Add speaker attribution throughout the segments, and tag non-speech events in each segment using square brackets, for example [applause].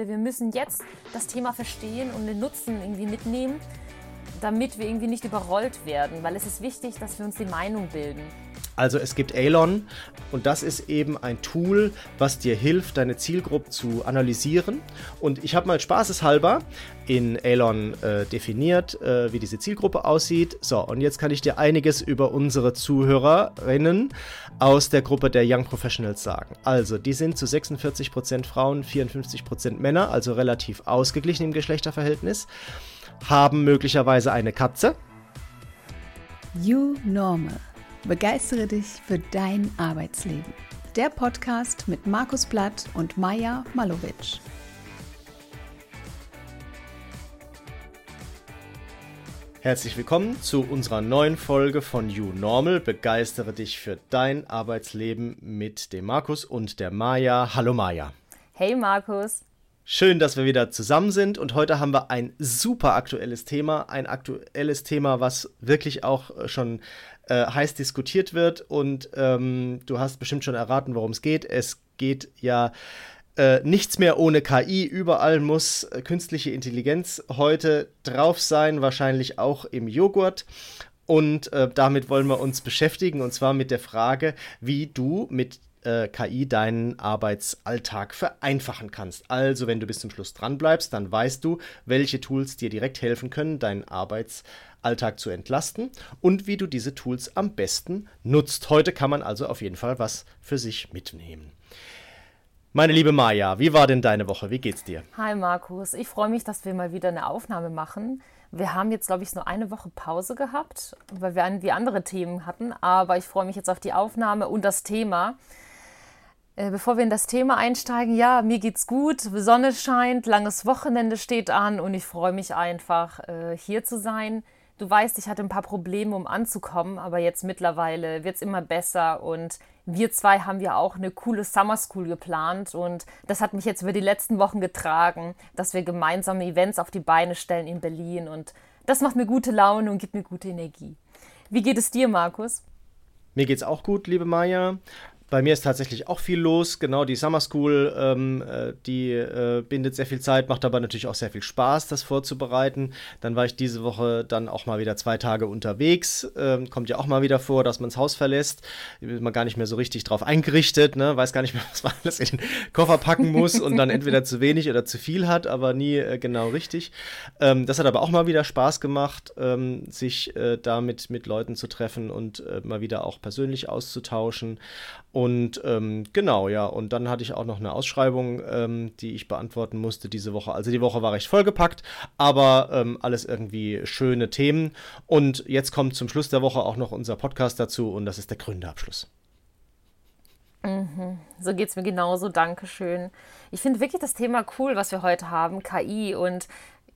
Speaker 1: Wir müssen jetzt das Thema verstehen und den Nutzen irgendwie mitnehmen, damit wir irgendwie nicht überrollt werden, weil es ist wichtig, dass wir uns die Meinung bilden.
Speaker 2: Also es gibt Alon und das ist eben ein Tool, was dir hilft, deine Zielgruppe zu analysieren. Und ich habe mal spaßeshalber in Alon äh, definiert, äh, wie diese Zielgruppe aussieht. So, und jetzt kann ich dir einiges über unsere Zuhörerinnen aus der Gruppe der Young Professionals sagen. Also, die sind zu 46% Frauen, 54% Männer, also relativ ausgeglichen im Geschlechterverhältnis, haben möglicherweise eine Katze.
Speaker 3: You Normal Begeistere dich für dein Arbeitsleben. Der Podcast mit Markus Blatt und Maja Malovic.
Speaker 2: Herzlich willkommen zu unserer neuen Folge von You Normal. Begeistere dich für dein Arbeitsleben mit dem Markus und der Maja. Hallo Maja.
Speaker 1: Hey Markus.
Speaker 2: Schön, dass wir wieder zusammen sind und heute haben wir ein super aktuelles Thema, ein aktuelles Thema, was wirklich auch schon äh, heiß diskutiert wird. Und ähm, du hast bestimmt schon erraten, worum es geht. Es geht ja äh, nichts mehr ohne KI. Überall muss äh, künstliche Intelligenz heute drauf sein, wahrscheinlich auch im Joghurt. Und äh, damit wollen wir uns beschäftigen, und zwar mit der Frage, wie du mit äh, KI deinen Arbeitsalltag vereinfachen kannst. Also, wenn du bis zum Schluss dran bleibst, dann weißt du, welche Tools dir direkt helfen können, deinen Arbeitsalltag Alltag zu entlasten und wie du diese Tools am besten nutzt. Heute kann man also auf jeden Fall was für sich mitnehmen. Meine liebe Maja, wie war denn deine Woche? Wie geht's dir?
Speaker 1: Hi Markus, ich freue mich, dass wir mal wieder eine Aufnahme machen. Wir haben jetzt, glaube ich, nur eine Woche Pause gehabt, weil wir irgendwie andere Themen hatten. Aber ich freue mich jetzt auf die Aufnahme und das Thema. Äh, bevor wir in das Thema einsteigen, ja, mir geht's gut, Sonne scheint, langes Wochenende steht an und ich freue mich einfach, äh, hier zu sein du weißt, ich hatte ein paar Probleme, um anzukommen, aber jetzt mittlerweile wird es immer besser und wir zwei haben ja auch eine coole Summer School geplant und das hat mich jetzt über die letzten Wochen getragen, dass wir gemeinsame Events auf die Beine stellen in Berlin und das macht mir gute Laune und gibt mir gute Energie. Wie geht es dir, Markus?
Speaker 2: Mir geht's auch gut, liebe Maja. Bei mir ist tatsächlich auch viel los. Genau, die Summer School, ähm, äh, die äh, bindet sehr viel Zeit, macht aber natürlich auch sehr viel Spaß, das vorzubereiten. Dann war ich diese Woche dann auch mal wieder zwei Tage unterwegs. Ähm, kommt ja auch mal wieder vor, dass man das Haus verlässt. Ist man gar nicht mehr so richtig drauf eingerichtet, ne? weiß gar nicht mehr, [laughs] was man alles in den Koffer packen muss und dann entweder zu wenig oder zu viel hat, aber nie äh, genau richtig. Ähm, das hat aber auch mal wieder Spaß gemacht, ähm, sich äh, damit mit Leuten zu treffen und äh, mal wieder auch persönlich auszutauschen. Und ähm, genau, ja, und dann hatte ich auch noch eine Ausschreibung, ähm, die ich beantworten musste diese Woche. Also die Woche war recht vollgepackt, aber ähm, alles irgendwie schöne Themen. Und jetzt kommt zum Schluss der Woche auch noch unser Podcast dazu und das ist der Gründerabschluss.
Speaker 1: Mhm. So geht es mir genauso, Dankeschön. Ich finde wirklich das Thema cool, was wir heute haben, KI. Und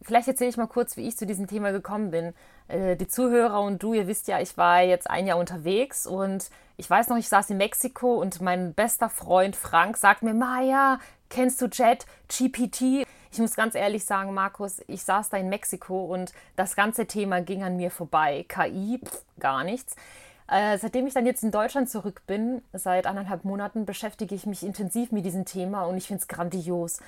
Speaker 1: vielleicht erzähle ich mal kurz, wie ich zu diesem Thema gekommen bin. Äh, die Zuhörer und du, ihr wisst ja, ich war jetzt ein Jahr unterwegs und ich weiß noch, ich saß in Mexiko und mein bester Freund Frank sagt mir, Maja, kennst du Jet GPT? Ich muss ganz ehrlich sagen, Markus, ich saß da in Mexiko und das ganze Thema ging an mir vorbei. KI, pff, gar nichts. Äh, seitdem ich dann jetzt in Deutschland zurück bin, seit anderthalb Monaten, beschäftige ich mich intensiv mit diesem Thema und ich finde es grandios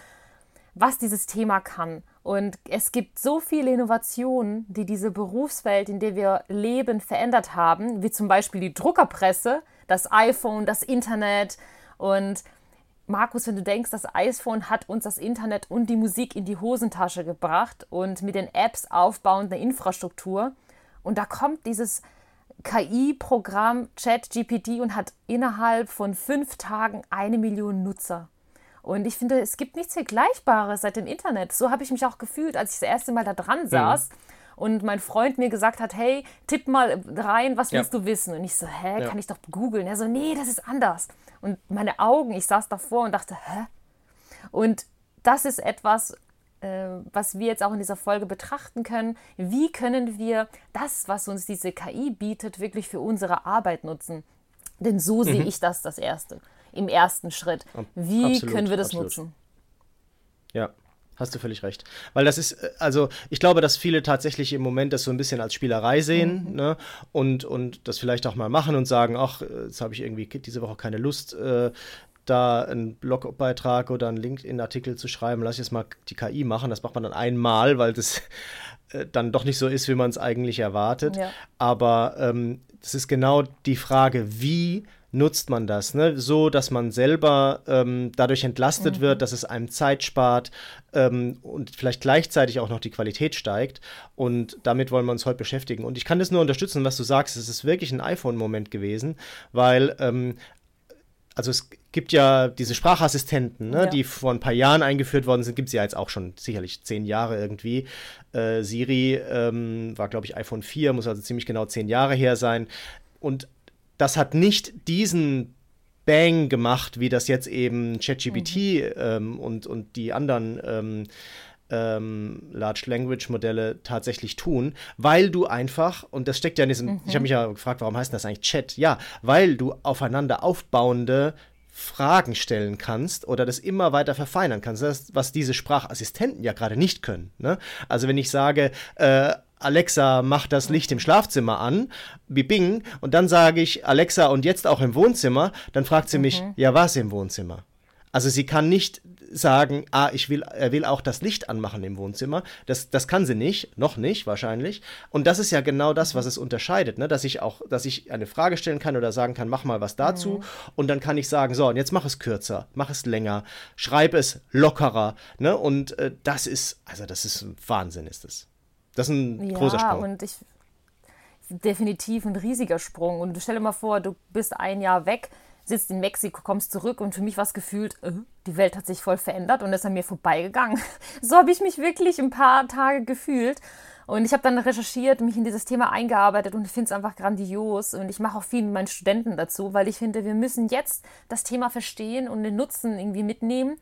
Speaker 1: was dieses Thema kann. Und es gibt so viele Innovationen, die diese Berufswelt, in der wir leben, verändert haben, wie zum Beispiel die Druckerpresse, das iPhone, das Internet. Und Markus, wenn du denkst, das iPhone hat uns das Internet und die Musik in die Hosentasche gebracht und mit den Apps aufbauende Infrastruktur. Und da kommt dieses KI-Programm ChatGPT und hat innerhalb von fünf Tagen eine Million Nutzer. Und ich finde, es gibt nichts Vergleichbares seit dem Internet. So habe ich mich auch gefühlt, als ich das erste Mal da dran mhm. saß. Mhm. Und mein Freund mir gesagt hat, hey, tipp mal rein, was willst ja. du wissen? Und ich so, hä, ja. kann ich doch googeln? Er so, nee, das ist anders. Und meine Augen, ich saß davor und dachte, hä? Und das ist etwas, äh, was wir jetzt auch in dieser Folge betrachten können. Wie können wir das, was uns diese KI bietet, wirklich für unsere Arbeit nutzen? Denn so mhm. sehe ich das das Erste im ersten Schritt. Wie absolut, können wir das absolut. nutzen?
Speaker 2: Ja. Hast du völlig recht. Weil das ist, äh, also ich glaube, dass viele tatsächlich im Moment das so ein bisschen als Spielerei sehen mhm. ne? und, und das vielleicht auch mal machen und sagen, ach, jetzt habe ich irgendwie diese Woche keine Lust, äh, da einen Blogbeitrag oder einen LinkedIn-Artikel zu schreiben, lass ich jetzt mal die KI machen. Das macht man dann einmal, weil das äh, dann doch nicht so ist, wie man es eigentlich erwartet. Ja. Aber ähm, das ist genau die Frage, wie nutzt man das, ne? so dass man selber ähm, dadurch entlastet mhm. wird, dass es einem Zeit spart ähm, und vielleicht gleichzeitig auch noch die Qualität steigt. Und damit wollen wir uns heute beschäftigen. Und ich kann das nur unterstützen, was du sagst. Es ist wirklich ein iPhone-Moment gewesen, weil ähm, also es gibt ja diese Sprachassistenten, ne, ja. die vor ein paar Jahren eingeführt worden sind, gibt es ja jetzt auch schon sicherlich zehn Jahre irgendwie. Äh, Siri ähm, war, glaube ich, iPhone 4, muss also ziemlich genau zehn Jahre her sein. Und das hat nicht diesen Bang gemacht, wie das jetzt eben ChatGPT mhm. ähm, und, und die anderen ähm, ähm, Large Language Modelle tatsächlich tun, weil du einfach, und das steckt ja in diesem, mhm. ich habe mich ja gefragt, warum heißt das eigentlich Chat? Ja, weil du aufeinander aufbauende Fragen stellen kannst oder das immer weiter verfeinern kannst. Das was diese Sprachassistenten ja gerade nicht können. Ne? Also wenn ich sage, äh, Alexa, mach das Licht im Schlafzimmer an, bing, und dann sage ich, Alexa, und jetzt auch im Wohnzimmer, dann fragt sie mich, mhm. ja, was im Wohnzimmer? Also sie kann nicht sagen, ah, ich will, er will auch das Licht anmachen im Wohnzimmer. Das, das kann sie nicht, noch nicht wahrscheinlich. Und das ist ja genau das, was es unterscheidet, ne? dass ich auch, dass ich eine Frage stellen kann oder sagen kann, mach mal was dazu. Mhm. Und dann kann ich sagen, so, und jetzt mach es kürzer, mach es länger, schreib es lockerer. Ne? Und äh, das ist, also das ist Wahnsinn, ist es. Das ist ein ja, großer Sprung.
Speaker 1: Und ich definitiv ein riesiger Sprung. Und stell dir mal vor, du bist ein Jahr weg sitzt in Mexiko, kommst zurück und für mich war es gefühlt, äh, die Welt hat sich voll verändert und ist an mir vorbeigegangen. [laughs] so habe ich mich wirklich ein paar Tage gefühlt. Und ich habe dann recherchiert, mich in dieses Thema eingearbeitet und finde es einfach grandios. Und ich mache auch viel mit meinen Studenten dazu, weil ich finde, wir müssen jetzt das Thema verstehen und den Nutzen irgendwie mitnehmen,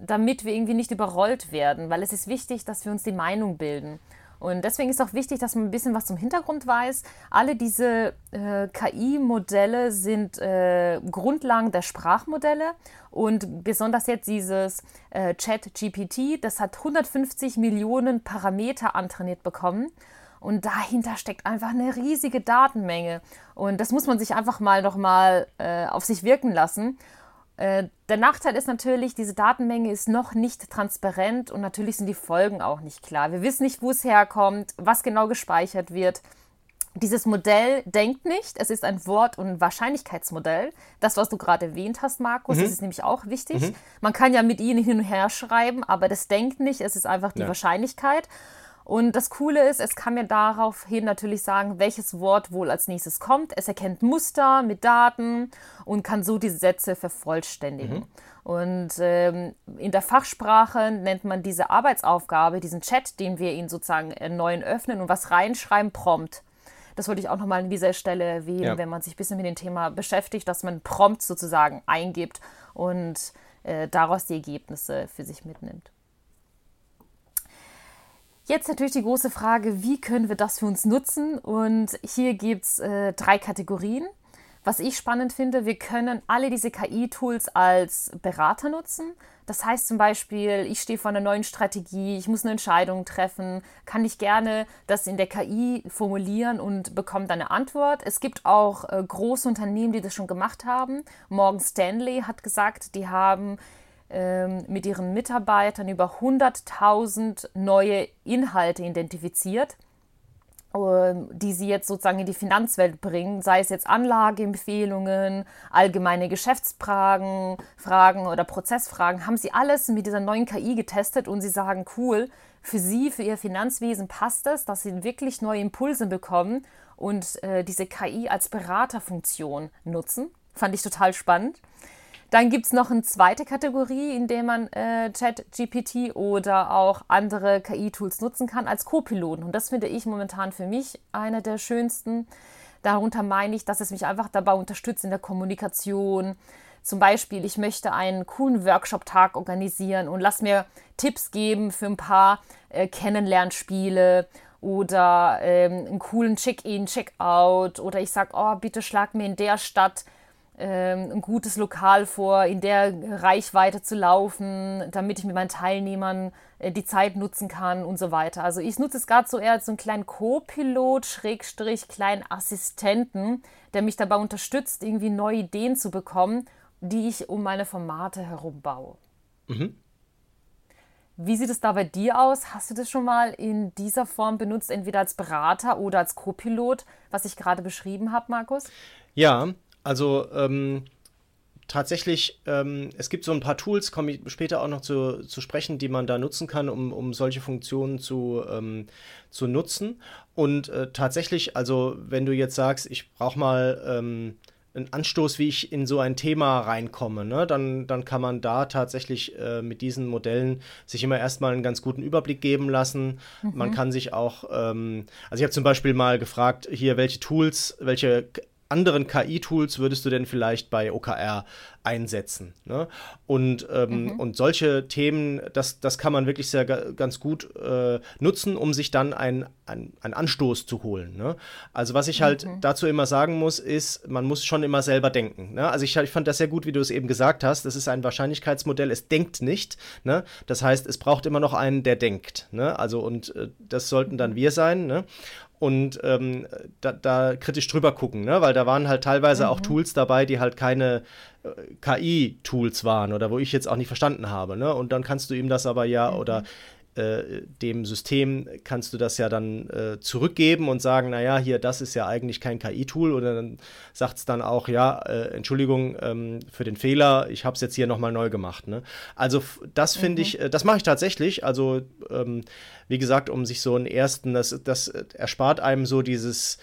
Speaker 1: damit wir irgendwie nicht überrollt werden. Weil es ist wichtig, dass wir uns die Meinung bilden. Und deswegen ist auch wichtig, dass man ein bisschen was zum Hintergrund weiß. Alle diese äh, KI-Modelle sind äh, Grundlagen der Sprachmodelle und besonders jetzt dieses äh, Chat-GPT, das hat 150 Millionen Parameter antrainiert bekommen. Und dahinter steckt einfach eine riesige Datenmenge. Und das muss man sich einfach mal nochmal äh, auf sich wirken lassen. Äh, der Nachteil ist natürlich, diese Datenmenge ist noch nicht transparent und natürlich sind die Folgen auch nicht klar. Wir wissen nicht, wo es herkommt, was genau gespeichert wird. Dieses Modell denkt nicht, es ist ein Wort- und Wahrscheinlichkeitsmodell. Das, was du gerade erwähnt hast, Markus, mhm. das ist nämlich auch wichtig. Mhm. Man kann ja mit ihnen hin und her schreiben, aber das denkt nicht, es ist einfach die ja. Wahrscheinlichkeit. Und das Coole ist, es kann mir daraufhin natürlich sagen, welches Wort wohl als nächstes kommt. Es erkennt Muster mit Daten und kann so die Sätze vervollständigen. Mhm. Und ähm, in der Fachsprache nennt man diese Arbeitsaufgabe, diesen Chat, den wir Ihnen sozusagen erneuen öffnen und was reinschreiben, Prompt. Das wollte ich auch nochmal an dieser Stelle erwähnen, ja. wenn man sich ein bisschen mit dem Thema beschäftigt, dass man Prompt sozusagen eingibt und äh, daraus die Ergebnisse für sich mitnimmt. Jetzt natürlich die große Frage, wie können wir das für uns nutzen? Und hier gibt es äh, drei Kategorien. Was ich spannend finde, wir können alle diese KI-Tools als Berater nutzen. Das heißt zum Beispiel, ich stehe vor einer neuen Strategie, ich muss eine Entscheidung treffen, kann ich gerne das in der KI formulieren und bekomme dann eine Antwort. Es gibt auch äh, große Unternehmen, die das schon gemacht haben. Morgan Stanley hat gesagt, die haben mit ihren Mitarbeitern über 100.000 neue Inhalte identifiziert, ähm, die sie jetzt sozusagen in die Finanzwelt bringen, sei es jetzt Anlageempfehlungen, allgemeine Geschäftsfragen Fragen oder Prozessfragen, haben sie alles mit dieser neuen KI getestet und sie sagen, cool, für sie, für ihr Finanzwesen passt es, dass sie wirklich neue Impulse bekommen und äh, diese KI als Beraterfunktion nutzen. Fand ich total spannend. Dann gibt es noch eine zweite Kategorie, in der man äh, ChatGPT oder auch andere KI-Tools nutzen kann als Co-Piloten. Und das finde ich momentan für mich einer der schönsten. Darunter meine ich, dass es mich einfach dabei unterstützt in der Kommunikation. Zum Beispiel, ich möchte einen coolen Workshop-Tag organisieren und lass mir Tipps geben für ein paar äh, Kennenlernspiele oder ähm, einen coolen Check-in, Check-out oder ich sage, oh, bitte schlag mir in der Stadt ein gutes Lokal vor, in der Reichweite zu laufen, damit ich mit meinen Teilnehmern äh, die Zeit nutzen kann und so weiter. Also ich nutze es gerade so eher als so einen kleinen Co-Pilot, Schrägstrich, kleinen Assistenten, der mich dabei unterstützt, irgendwie neue Ideen zu bekommen, die ich um meine Formate herum baue. Mhm. Wie sieht es da bei dir aus? Hast du das schon mal in dieser Form benutzt, entweder als Berater oder als Co-Pilot, was ich gerade beschrieben habe, Markus?
Speaker 2: Ja, also ähm, tatsächlich, ähm, es gibt so ein paar Tools, komme ich später auch noch zu, zu sprechen, die man da nutzen kann, um, um solche Funktionen zu, ähm, zu nutzen. Und äh, tatsächlich, also wenn du jetzt sagst, ich brauche mal ähm, einen Anstoß, wie ich in so ein Thema reinkomme, ne? dann, dann kann man da tatsächlich äh, mit diesen Modellen sich immer erstmal einen ganz guten Überblick geben lassen. Mhm. Man kann sich auch, ähm, also ich habe zum Beispiel mal gefragt, hier, welche Tools, welche anderen KI-Tools würdest du denn vielleicht bei OKR einsetzen? Ne? Und, ähm, mhm. und solche Themen, das, das kann man wirklich sehr ganz gut äh, nutzen, um sich dann einen ein Anstoß zu holen. Ne? Also was ich halt mhm. dazu immer sagen muss, ist, man muss schon immer selber denken. Ne? Also ich, ich fand das sehr gut, wie du es eben gesagt hast. Das ist ein Wahrscheinlichkeitsmodell, es denkt nicht. Ne? Das heißt, es braucht immer noch einen, der denkt. Ne? Also und äh, das sollten dann wir sein. Und ähm, da, da, kritisch drüber gucken, ne? weil da waren halt teilweise mhm. auch Tools dabei, die halt keine äh, KI-Tools waren oder wo ich jetzt auch nicht verstanden habe. Ne? Und dann kannst du ihm das aber ja mhm. oder äh, dem System kannst du das ja dann äh, zurückgeben und sagen, naja, hier, das ist ja eigentlich kein KI-Tool. Oder dann sagt es dann auch, ja, äh, Entschuldigung ähm, für den Fehler, ich habe es jetzt hier nochmal neu gemacht. Ne? Also das finde mhm. ich, äh, das mache ich tatsächlich. Also ähm, wie gesagt, um sich so einen ersten, das, das erspart einem so dieses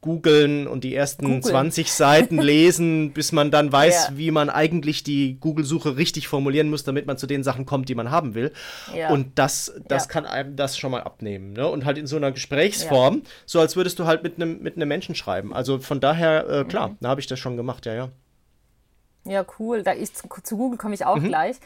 Speaker 2: googeln und die ersten Google. 20 Seiten [laughs] lesen, bis man dann weiß, ja. wie man eigentlich die Google-Suche richtig formulieren muss, damit man zu den Sachen kommt, die man haben will. Ja. Und das, das ja. kann einem das schon mal abnehmen. Ne? Und halt in so einer Gesprächsform, so als würdest du halt mit einem mit Menschen schreiben. Also von daher, äh, klar, mhm. da habe ich das schon gemacht, ja, ja.
Speaker 1: Ja, cool. Da ich, zu, zu Google komme ich auch mhm. gleich.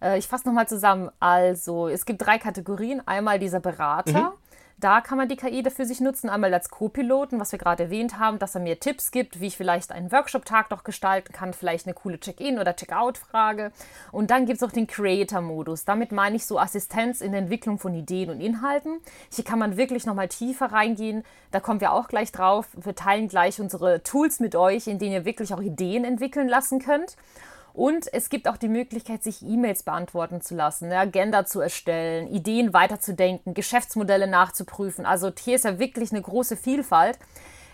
Speaker 1: Äh, ich fasse nochmal zusammen. Also, es gibt drei Kategorien. Einmal dieser Berater. Mhm da kann man die KI dafür sich nutzen, einmal als Co-Piloten, was wir gerade erwähnt haben, dass er mir Tipps gibt, wie ich vielleicht einen Workshop-Tag noch gestalten kann, vielleicht eine coole Check-in- oder Check-out-Frage. Und dann gibt es auch den Creator-Modus. Damit meine ich so Assistenz in der Entwicklung von Ideen und Inhalten. Hier kann man wirklich nochmal tiefer reingehen. Da kommen wir auch gleich drauf. Wir teilen gleich unsere Tools mit euch, in denen ihr wirklich auch Ideen entwickeln lassen könnt. Und es gibt auch die Möglichkeit, sich E-Mails beantworten zu lassen, eine Agenda zu erstellen, Ideen weiterzudenken, Geschäftsmodelle nachzuprüfen. Also hier ist ja wirklich eine große Vielfalt.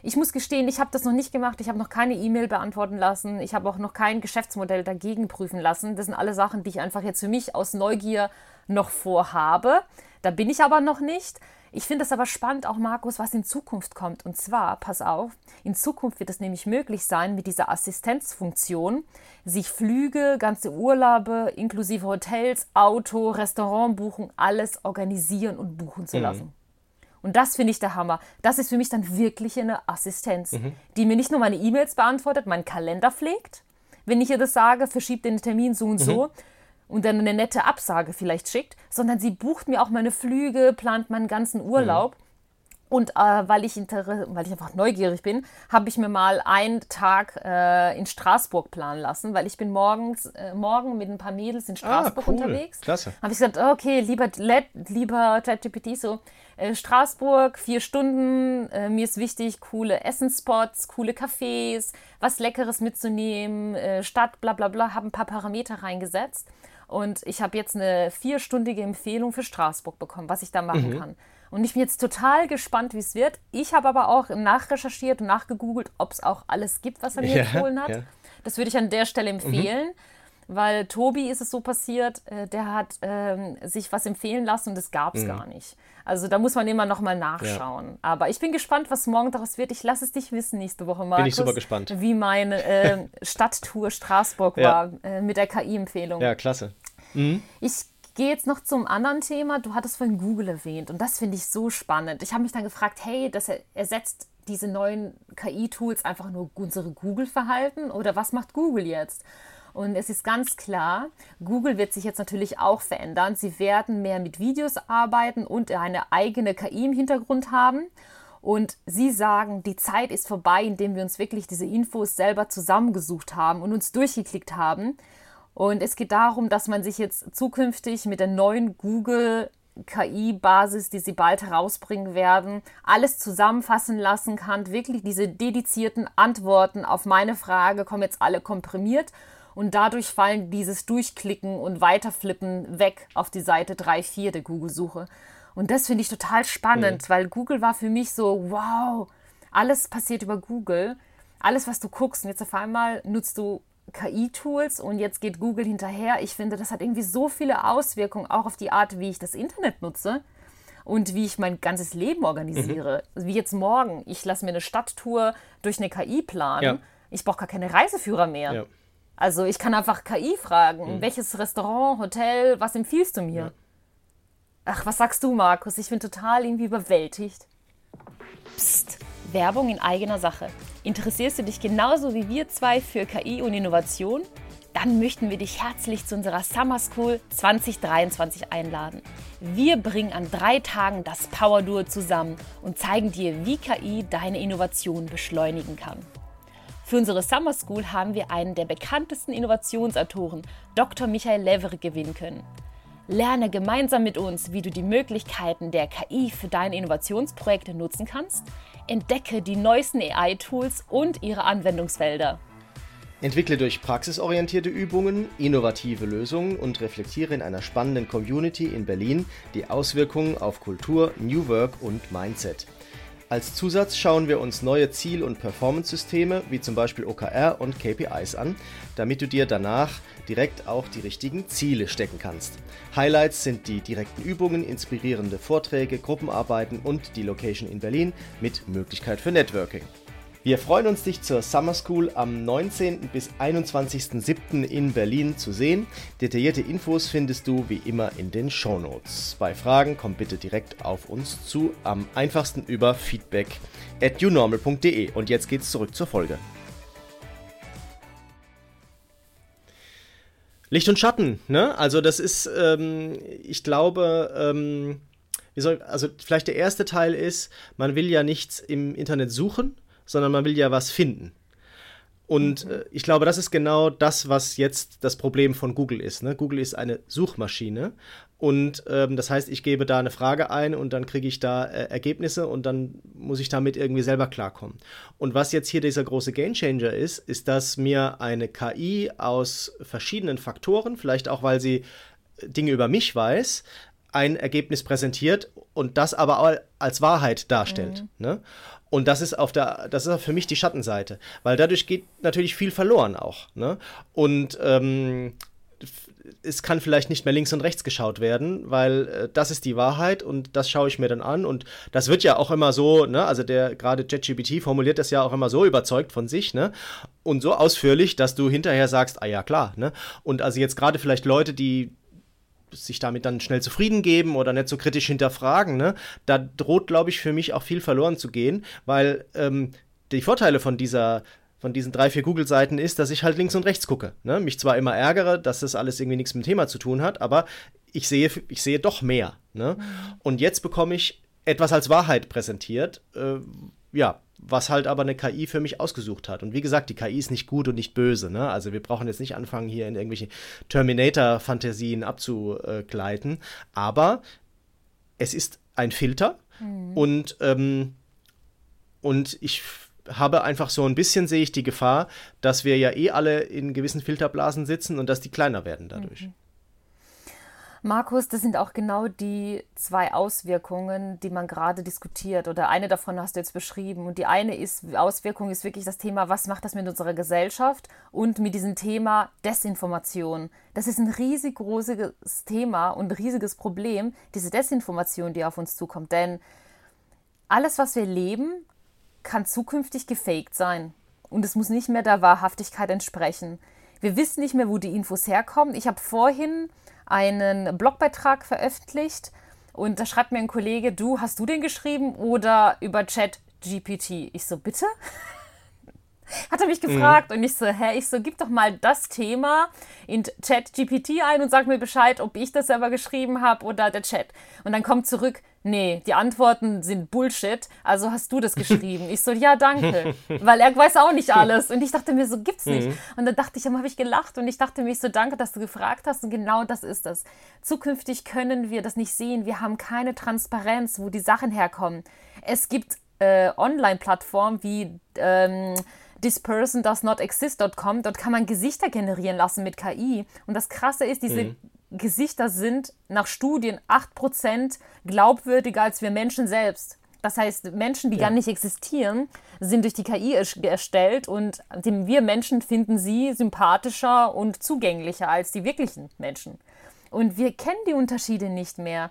Speaker 1: Ich muss gestehen, ich habe das noch nicht gemacht. Ich habe noch keine E-Mail beantworten lassen. Ich habe auch noch kein Geschäftsmodell dagegen prüfen lassen. Das sind alle Sachen, die ich einfach jetzt für mich aus Neugier noch vorhabe. Da bin ich aber noch nicht. Ich finde es aber spannend, auch Markus, was in Zukunft kommt. Und zwar, pass auf, in Zukunft wird es nämlich möglich sein, mit dieser Assistenzfunktion sich Flüge, ganze Urlaube, inklusive Hotels, Auto, Restaurantbuchung, alles organisieren und buchen zu mhm. lassen. Und das finde ich der Hammer. Das ist für mich dann wirklich eine Assistenz, mhm. die mir nicht nur meine E-Mails beantwortet, meinen Kalender pflegt, wenn ich ihr das sage, verschiebt den Termin so und mhm. so, und dann eine nette Absage vielleicht schickt, sondern sie bucht mir auch meine Flüge, plant meinen ganzen Urlaub. Mhm. Und äh, weil, ich weil ich einfach neugierig bin, habe ich mir mal einen Tag äh, in Straßburg planen lassen, weil ich bin morgens, äh, morgen mit ein paar Mädels in ah, Straßburg ah, cool. unterwegs. Klasse. Habe ich gesagt, okay, lieber, lieber ChatGPT, so äh, Straßburg, vier Stunden, äh, mir ist wichtig, coole Essensspots, coole Cafés, was Leckeres mitzunehmen, äh, Stadt, bla bla bla, habe ein paar Parameter reingesetzt. Und ich habe jetzt eine vierstündige Empfehlung für Straßburg bekommen, was ich da machen mhm. kann. Und ich bin jetzt total gespannt, wie es wird. Ich habe aber auch nachrecherchiert und nachgegoogelt, ob es auch alles gibt, was er mir ja, empfohlen hat. Ja. Das würde ich an der Stelle empfehlen. Mhm weil Tobi ist es so passiert, äh, der hat ähm, sich was empfehlen lassen und das gab es mhm. gar nicht. Also da muss man immer noch mal nachschauen. Ja. Aber ich bin gespannt, was morgen daraus wird. Ich lasse es dich wissen nächste Woche, Markus.
Speaker 2: Bin ich super gespannt.
Speaker 1: Wie meine äh, [laughs] Stadttour Straßburg ja. war äh, mit der KI-Empfehlung.
Speaker 2: Ja, klasse. Mhm.
Speaker 1: Ich gehe jetzt noch zum anderen Thema. Du hattest vorhin Google erwähnt und das finde ich so spannend. Ich habe mich dann gefragt, hey, das ersetzt diese neuen KI-Tools einfach nur unsere Google-Verhalten oder was macht Google jetzt? Und es ist ganz klar, Google wird sich jetzt natürlich auch verändern. Sie werden mehr mit Videos arbeiten und eine eigene KI im Hintergrund haben. Und sie sagen, die Zeit ist vorbei, indem wir uns wirklich diese Infos selber zusammengesucht haben und uns durchgeklickt haben. Und es geht darum, dass man sich jetzt zukünftig mit der neuen Google KI-Basis, die sie bald herausbringen werden, alles zusammenfassen lassen kann. Wirklich diese dedizierten Antworten auf meine Frage kommen jetzt alle komprimiert Und dadurch fallen dieses Durchklicken und Weiterflippen weg auf die Seite 3, 4 der Google-Suche. Und das finde ich total spannend, mhm. weil Google war für mich so, wow, alles passiert über Google. Alles, was du guckst, und jetzt auf einmal nutzt du KI-Tools und jetzt geht Google hinterher. Ich finde, das hat irgendwie so viele Auswirkungen auch auf die Art, wie ich das Internet nutze und wie ich mein ganzes Leben organisiere. Mhm. Also wie jetzt morgen. Ich lasse mir eine Stadttour durch eine KI planen. Ja. Ich brauche gar keine Reiseführer mehr. Ja. Also ich kann einfach KI fragen, mhm. welches Restaurant, Hotel, was empfiehlst du mir? Ja. Ach, was sagst du, Markus? Ich bin total irgendwie überwältigt. Psst, Werbung in eigener Sache. Interessierst du dich genauso wie wir zwei für KI und Innovation? Dann möchten wir dich herzlich zu unserer Summer School 2023 einladen. Wir bringen an drei Tagen das Power Duo zusammen und zeigen dir, wie KI deine Innovation beschleunigen kann. Für unsere Summer School haben wir einen der bekanntesten Innovationsautoren, Dr. Michael Levere, gewinnen können. Lerne gemeinsam mit uns, wie du die Möglichkeiten der KI für deine Innovationsprojekte nutzen kannst. Entdecke die neuesten AI-Tools und ihre Anwendungsfelder.
Speaker 2: Entwickle durch praxisorientierte Übungen innovative Lösungen und reflektiere in einer spannenden Community in Berlin die Auswirkungen auf Kultur, New Work und Mindset. Als Zusatz schauen wir uns neue Ziel- und Performance-Systeme wie zum Beispiel OKR und KPIs an, damit du dir danach direkt auch die richtigen Ziele stecken kannst. Highlights sind die direkten Übungen, inspirierende Vorträge, Gruppenarbeiten und die Location in Berlin mit Möglichkeit für Networking. Wir freuen uns, dich zur Summer School am 19. bis 21.07. in Berlin zu sehen. Detaillierte Infos findest du wie immer in den Show Notes. Bei Fragen komm bitte direkt auf uns zu, am einfachsten über feedback at unormal.de. Und jetzt geht's zurück zur Folge. Licht und Schatten, ne? Also das ist, ähm, ich glaube, ähm, soll, also vielleicht der erste Teil ist, man will ja nichts im Internet suchen, sondern man will ja was finden. Und mhm. äh, ich glaube, das ist genau das, was jetzt das Problem von Google ist. Ne? Google ist eine Suchmaschine und ähm, das heißt, ich gebe da eine Frage ein und dann kriege ich da äh, Ergebnisse und dann muss ich damit irgendwie selber klarkommen. Und was jetzt hier dieser große Gamechanger ist, ist, dass mir eine KI aus verschiedenen Faktoren, vielleicht auch weil sie Dinge über mich weiß, ein Ergebnis präsentiert und das aber als Wahrheit darstellt. Mhm. Ne? Und das ist auf der, das ist für mich die Schattenseite, weil dadurch geht natürlich viel verloren auch. Ne? Und ähm, es kann vielleicht nicht mehr links und rechts geschaut werden, weil äh, das ist die Wahrheit und das schaue ich mir dann an und das wird ja auch immer so, ne, also der gerade ChatGPT formuliert das ja auch immer so überzeugt von sich, ne, und so ausführlich, dass du hinterher sagst, ah ja klar, ne, und also jetzt gerade vielleicht Leute, die sich damit dann schnell zufrieden geben oder nicht so kritisch hinterfragen, ne, da droht, glaube ich, für mich auch viel verloren zu gehen, weil ähm, die Vorteile von dieser von diesen drei, vier Google-Seiten ist, dass ich halt links und rechts gucke. Ne? Mich zwar immer ärgere, dass das alles irgendwie nichts mit dem Thema zu tun hat, aber ich sehe, ich sehe doch mehr. Ne? Mhm. Und jetzt bekomme ich etwas als Wahrheit präsentiert, äh, ja, was halt aber eine KI für mich ausgesucht hat. Und wie gesagt, die KI ist nicht gut und nicht böse. Ne? Also wir brauchen jetzt nicht anfangen, hier in irgendwelche Terminator-Fantasien abzugleiten. Aber es ist ein Filter mhm. und, ähm, und ich habe einfach so ein bisschen, sehe ich die Gefahr, dass wir ja eh alle in gewissen Filterblasen sitzen und dass die kleiner werden dadurch. Mhm.
Speaker 1: Markus, das sind auch genau die zwei Auswirkungen, die man gerade diskutiert. Oder eine davon hast du jetzt beschrieben. Und die eine ist, Auswirkung ist wirklich das Thema, was macht das mit unserer Gesellschaft und mit diesem Thema Desinformation. Das ist ein riesig großes Thema und ein riesiges Problem, diese Desinformation, die auf uns zukommt. Denn alles, was wir leben, kann zukünftig gefaked sein. Und es muss nicht mehr der Wahrhaftigkeit entsprechen. Wir wissen nicht mehr, wo die Infos herkommen. Ich habe vorhin einen Blogbeitrag veröffentlicht und da schreibt mir ein Kollege, du, hast du den geschrieben oder über Chat GPT? Ich so, bitte? [laughs] Hat er mich mhm. gefragt mhm. und ich so, hä, ich so, gib doch mal das Thema in Chat GPT ein und sag mir Bescheid, ob ich das selber geschrieben habe oder der Chat. Und dann kommt zurück, nee, die Antworten sind Bullshit, also hast du das geschrieben. Ich so, ja, danke, weil er weiß auch nicht alles. Und ich dachte mir, so gibt's nicht. Mhm. Und dann dachte ich, dann habe ich gelacht und ich dachte mir, so danke, dass du gefragt hast und genau das ist das. Zukünftig können wir das nicht sehen. Wir haben keine Transparenz, wo die Sachen herkommen. Es gibt äh, Online-Plattformen wie ähm, thisperson-does-not-exist.com. Dort kann man Gesichter generieren lassen mit KI. Und das Krasse ist, diese mhm. Gesichter sind nach Studien 8% glaubwürdiger als wir Menschen selbst. Das heißt, Menschen, die ja. gar nicht existieren, sind durch die KI erstellt und wir Menschen finden sie sympathischer und zugänglicher als die wirklichen Menschen. Und wir kennen die Unterschiede nicht mehr.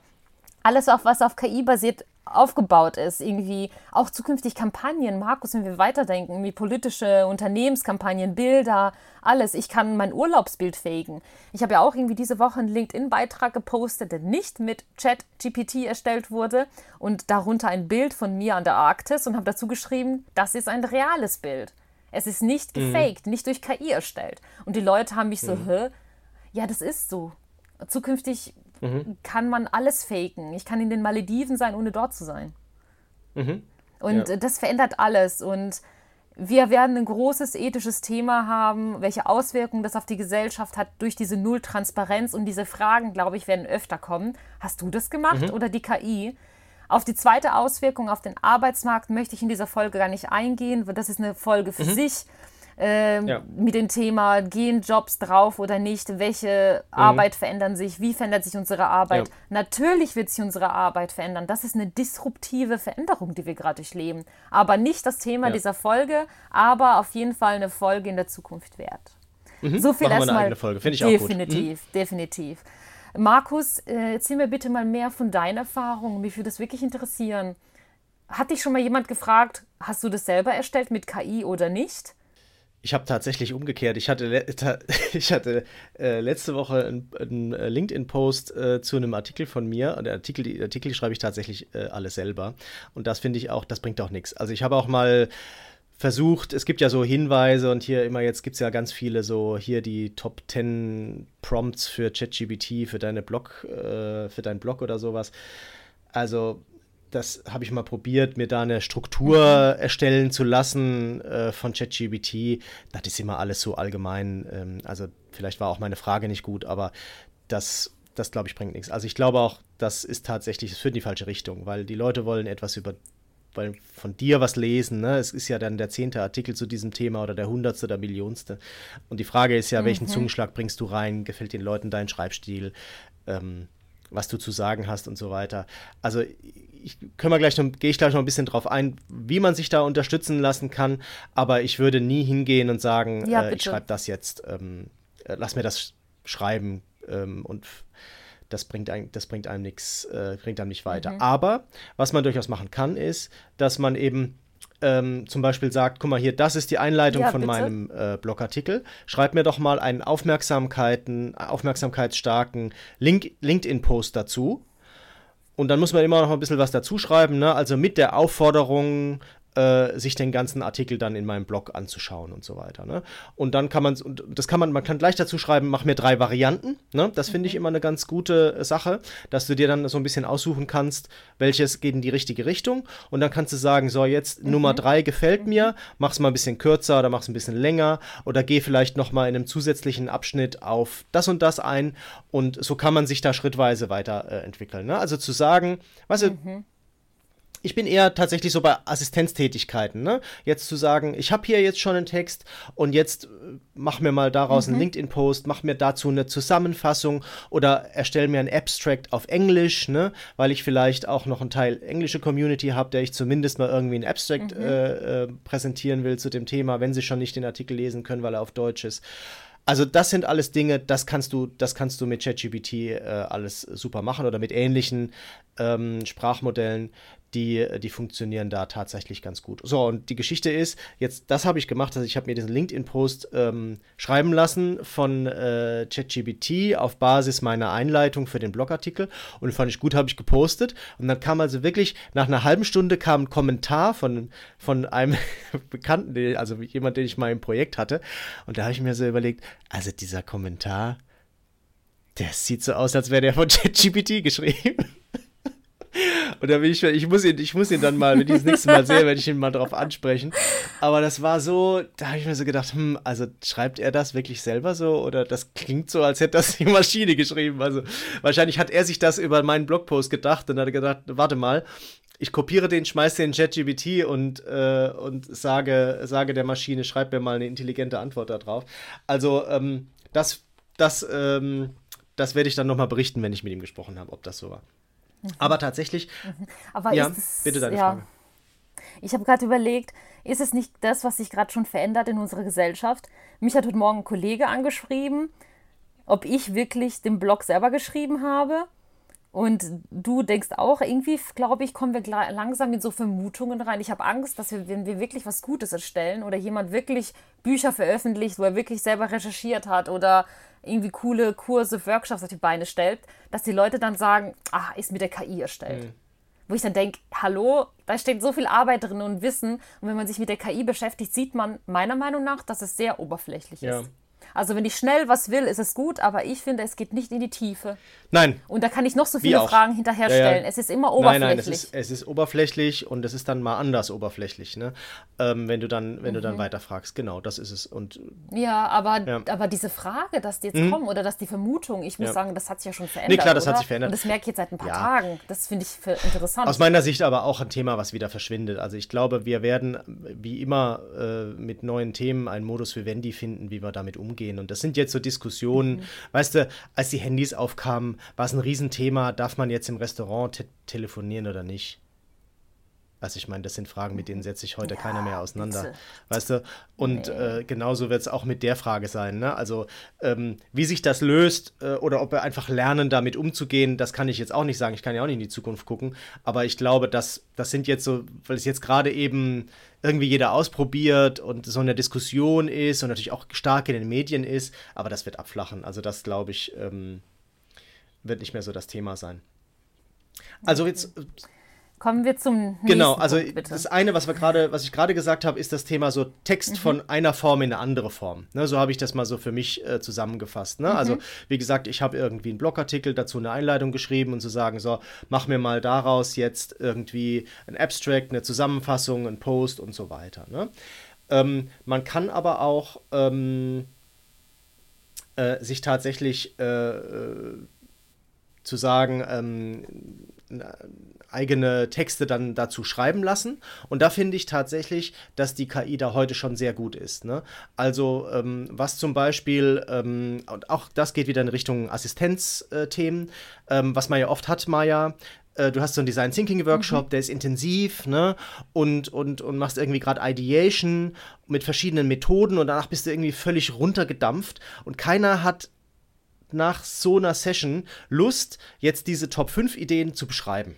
Speaker 1: Alles, auf was auf KI basiert, aufgebaut ist, irgendwie auch zukünftig Kampagnen, Markus, wenn wir weiterdenken, wie politische Unternehmenskampagnen, Bilder, alles. Ich kann mein Urlaubsbild faken. Ich habe ja auch irgendwie diese Woche einen LinkedIn-Beitrag gepostet, der nicht mit Chat-GPT erstellt wurde und darunter ein Bild von mir an der Arktis und habe dazu geschrieben, das ist ein reales Bild. Es ist nicht mhm. gefaked, mhm. nicht durch KI erstellt. Und die Leute haben mich so, mhm. hä? Ja, das ist so. Zukünftig mhm. kann man alles faken. Ich kann in den Malediven sein, ohne dort zu sein. Mhm. Und ja. das verändert alles. Und wir werden ein großes ethisches Thema haben, welche Auswirkungen das auf die Gesellschaft hat durch diese Nulltransparenz. Und diese Fragen, glaube ich, werden öfter kommen. Hast du das gemacht mhm. oder die KI? Auf die zweite Auswirkung auf den Arbeitsmarkt möchte ich in dieser Folge gar nicht eingehen, weil das ist eine Folge für mhm. sich äh, ja. mit dem Thema, gehen Jobs drauf oder nicht, welche mhm. Arbeit verändern sich, wie verändert sich unsere Arbeit. Ja. Natürlich wird sich unsere Arbeit verändern. Das ist eine disruptive Veränderung, die wir gerade durchleben. Aber nicht das Thema ja. dieser Folge, aber auf jeden Fall eine Folge in der Zukunft wert.
Speaker 2: Mhm. So viel erstmal. Finde ich
Speaker 1: definitiv, auch gut. Mhm. Definitiv. Markus, äh, erzähl mir bitte mal mehr von deinen Erfahrungen. Mich würde das wirklich interessieren. Hat dich schon mal jemand gefragt, hast du das selber erstellt mit KI oder nicht?
Speaker 2: Ich habe tatsächlich umgekehrt. Ich hatte, [laughs] ich hatte äh, letzte Woche einen äh, LinkedIn-Post äh, zu einem Artikel von mir. Und der Artikel, die Artikel schreibe ich tatsächlich äh, alle selber. Und das finde ich auch, das bringt auch nichts. Also ich habe auch mal versucht, es gibt ja so Hinweise und hier immer jetzt gibt es ja ganz viele so, hier die Top 10 Prompts für ChatGBT, für deine Blog, äh, für deinen Blog oder sowas. Also das habe ich mal probiert, mir da eine Struktur mhm. erstellen zu lassen äh, von ChatGBT. Das ist immer alles so allgemein. Ähm, also vielleicht war auch meine Frage nicht gut, aber das, das glaube ich, bringt nichts. Also ich glaube auch, das ist tatsächlich, es führt in die falsche Richtung, weil die Leute wollen etwas über wollen von dir was lesen. Ne? Es ist ja dann der zehnte Artikel zu diesem Thema oder der hundertste oder millionste. Und die Frage ist ja, mhm. welchen Zungenschlag bringst du rein? Gefällt den Leuten dein Schreibstil? Ähm, was du zu sagen hast und so weiter. Also ich können wir gleich noch, gehe ich gleich noch ein bisschen drauf ein, wie man sich da unterstützen lassen kann, aber ich würde nie hingehen und sagen, ja, äh, ich schreibe das jetzt, ähm, äh, lass mir das schreiben ähm, und das bringt, ein, das bringt einem nichts, äh, bringt einem nicht weiter. Mhm. Aber was man durchaus machen kann, ist, dass man eben ähm, zum Beispiel sagt, guck mal hier, das ist die Einleitung ja, von bitte? meinem äh, Blogartikel. Schreib mir doch mal einen Aufmerksamkeiten, aufmerksamkeitsstarken Link, LinkedIn-Post dazu. Und dann muss man immer noch ein bisschen was dazu schreiben, ne? also mit der Aufforderung, äh, sich den ganzen Artikel dann in meinem Blog anzuschauen und so weiter. Ne? Und dann kann man, und das kann man, man kann gleich dazu schreiben, mach mir drei Varianten. Ne? Das finde ich mhm. immer eine ganz gute Sache, dass du dir dann so ein bisschen aussuchen kannst, welches geht in die richtige Richtung. Und dann kannst du sagen, so jetzt mhm. Nummer drei gefällt mir, mhm. mach's mal ein bisschen kürzer oder mach's ein bisschen länger oder geh vielleicht noch mal in einem zusätzlichen Abschnitt auf das und das ein. Und so kann man sich da schrittweise weiterentwickeln. Äh, ne? Also zu sagen, weißt du, mhm ich bin eher tatsächlich so bei Assistenztätigkeiten. Ne? Jetzt zu sagen, ich habe hier jetzt schon einen Text und jetzt äh, mach mir mal daraus mhm. einen LinkedIn-Post, mach mir dazu eine Zusammenfassung oder erstell mir ein Abstract auf Englisch, ne? weil ich vielleicht auch noch einen Teil englische Community habe, der ich zumindest mal irgendwie ein Abstract mhm. äh, äh, präsentieren will zu dem Thema, wenn sie schon nicht den Artikel lesen können, weil er auf Deutsch ist. Also das sind alles Dinge, das kannst du, das kannst du mit ChatGPT äh, alles super machen oder mit ähnlichen ähm, Sprachmodellen die, die funktionieren da tatsächlich ganz gut. So, und die Geschichte ist, jetzt, das habe ich gemacht, also ich habe mir diesen LinkedIn-Post ähm, schreiben lassen von äh, ChatGPT auf Basis meiner Einleitung für den Blogartikel und fand ich gut, habe ich gepostet. Und dann kam also wirklich, nach einer halben Stunde kam ein Kommentar von, von einem [laughs] Bekannten, also jemand, den ich mal im Projekt hatte. Und da habe ich mir so überlegt, also dieser Kommentar, der sieht so aus, als wäre der von [laughs] ChatGPT geschrieben. Und da bin ich, ich muss ihn, ich muss ihn dann mal, wenn ich das nächste Mal sehe, werde ich ihn mal drauf ansprechen. Aber das war so, da habe ich mir so gedacht, hm, also schreibt er das wirklich selber so? Oder das klingt so, als hätte das die Maschine geschrieben. Also wahrscheinlich hat er sich das über meinen Blogpost gedacht und hat gedacht, warte mal, ich kopiere den, schmeiße den ChatGPT und, äh, und sage, sage der Maschine, schreib mir mal eine intelligente Antwort darauf. Also ähm, das, das, ähm, das werde ich dann nochmal berichten, wenn ich mit ihm gesprochen habe, ob das so war. Mhm. Aber tatsächlich.
Speaker 1: Mhm. Aber ja, es, bitte deine ja. Frage. Ich habe gerade überlegt, ist es nicht das, was sich gerade schon verändert in unserer Gesellschaft? Mich hat heute Morgen ein Kollege angeschrieben, ob ich wirklich den Blog selber geschrieben habe und du denkst auch, irgendwie, glaube ich, kommen wir langsam in so Vermutungen rein. Ich habe Angst, dass wir, wenn wir wirklich was Gutes erstellen oder jemand wirklich Bücher veröffentlicht, wo er wirklich selber recherchiert hat oder irgendwie coole Kurse, Workshops auf die Beine stellt, dass die Leute dann sagen, ah, ist mit der KI erstellt. Mhm. Wo ich dann denke, hallo, da steckt so viel Arbeit drin und Wissen. Und wenn man sich mit der KI beschäftigt, sieht man meiner Meinung nach, dass es sehr oberflächlich ja. ist. Also wenn ich schnell was will, ist es gut, aber ich finde, es geht nicht in die Tiefe.
Speaker 2: Nein.
Speaker 1: Und da kann ich noch so viele Fragen hinterher stellen. Ja, ja. Es ist immer oberflächlich. Nein, nein,
Speaker 2: es ist, es ist oberflächlich und es ist dann mal anders oberflächlich, ne? Ähm, wenn du dann, wenn mhm. du dann mhm. weiter fragst. Genau, das ist es. Und,
Speaker 1: ja, aber, ja. aber diese Frage, dass die jetzt mhm. kommen oder dass die Vermutung, ich muss sagen, das hat sich ja schon verändert. Nee,
Speaker 2: klar, das
Speaker 1: oder?
Speaker 2: hat sich verändert.
Speaker 1: Und das merke ich jetzt seit ein paar Tagen. Das finde ich interessant.
Speaker 2: Aus meiner Sicht aber auch ein Thema, was wieder verschwindet. Also ich glaube, wir werden wie immer äh, mit neuen Themen einen Modus vivendi finden, wie wir damit umgehen. Und das sind jetzt so Diskussionen. Mhm. Weißt du, als die Handys aufkamen, war es ein Riesenthema, darf man jetzt im Restaurant te telefonieren oder nicht? Also ich meine, das sind Fragen, mit denen setzt sich heute ja, keiner mehr auseinander. Bitte. Weißt du? Und nee. äh, genauso wird es auch mit der Frage sein. Ne? Also ähm, wie sich das löst äh, oder ob wir einfach lernen, damit umzugehen, das kann ich jetzt auch nicht sagen. Ich kann ja auch nicht in die Zukunft gucken. Aber ich glaube, dass das sind jetzt so, weil es jetzt gerade eben irgendwie jeder ausprobiert und so eine Diskussion ist und natürlich auch stark in den Medien ist, aber das wird abflachen. Also das, glaube ich, ähm, wird nicht mehr so das Thema sein. Also jetzt
Speaker 1: Kommen wir zum nächsten
Speaker 2: Genau, also Punkt, das eine, was wir gerade, was ich gerade gesagt habe, ist das Thema so Text mhm. von einer Form in eine andere Form. Ne, so habe ich das mal so für mich äh, zusammengefasst. Ne? Also, mhm. Also wie gesagt, ich habe irgendwie einen Blogartikel dazu eine Einleitung geschrieben und zu sagen, so mach mir mal daraus jetzt irgendwie ein Abstract, eine Zusammenfassung, ein Post und so weiter. Ne? Ähm, man kann aber auch ähm, äh, sich tatsächlich äh, äh zu sagen, ähm, eigene Texte dann dazu schreiben lassen. Und da finde ich tatsächlich, dass die KI da heute schon sehr gut ist. Ne? Also ähm, was zum Beispiel, ähm, und auch das geht wieder in Richtung Assistenzthemen, ähm, was man ja oft hat, Maya, äh, du hast so einen Design Thinking Workshop, mhm. der ist intensiv, ne? Und, und, und machst irgendwie gerade Ideation mit verschiedenen Methoden und danach bist du irgendwie völlig runtergedampft und keiner hat nach so einer Session Lust, jetzt diese Top 5 Ideen zu beschreiben.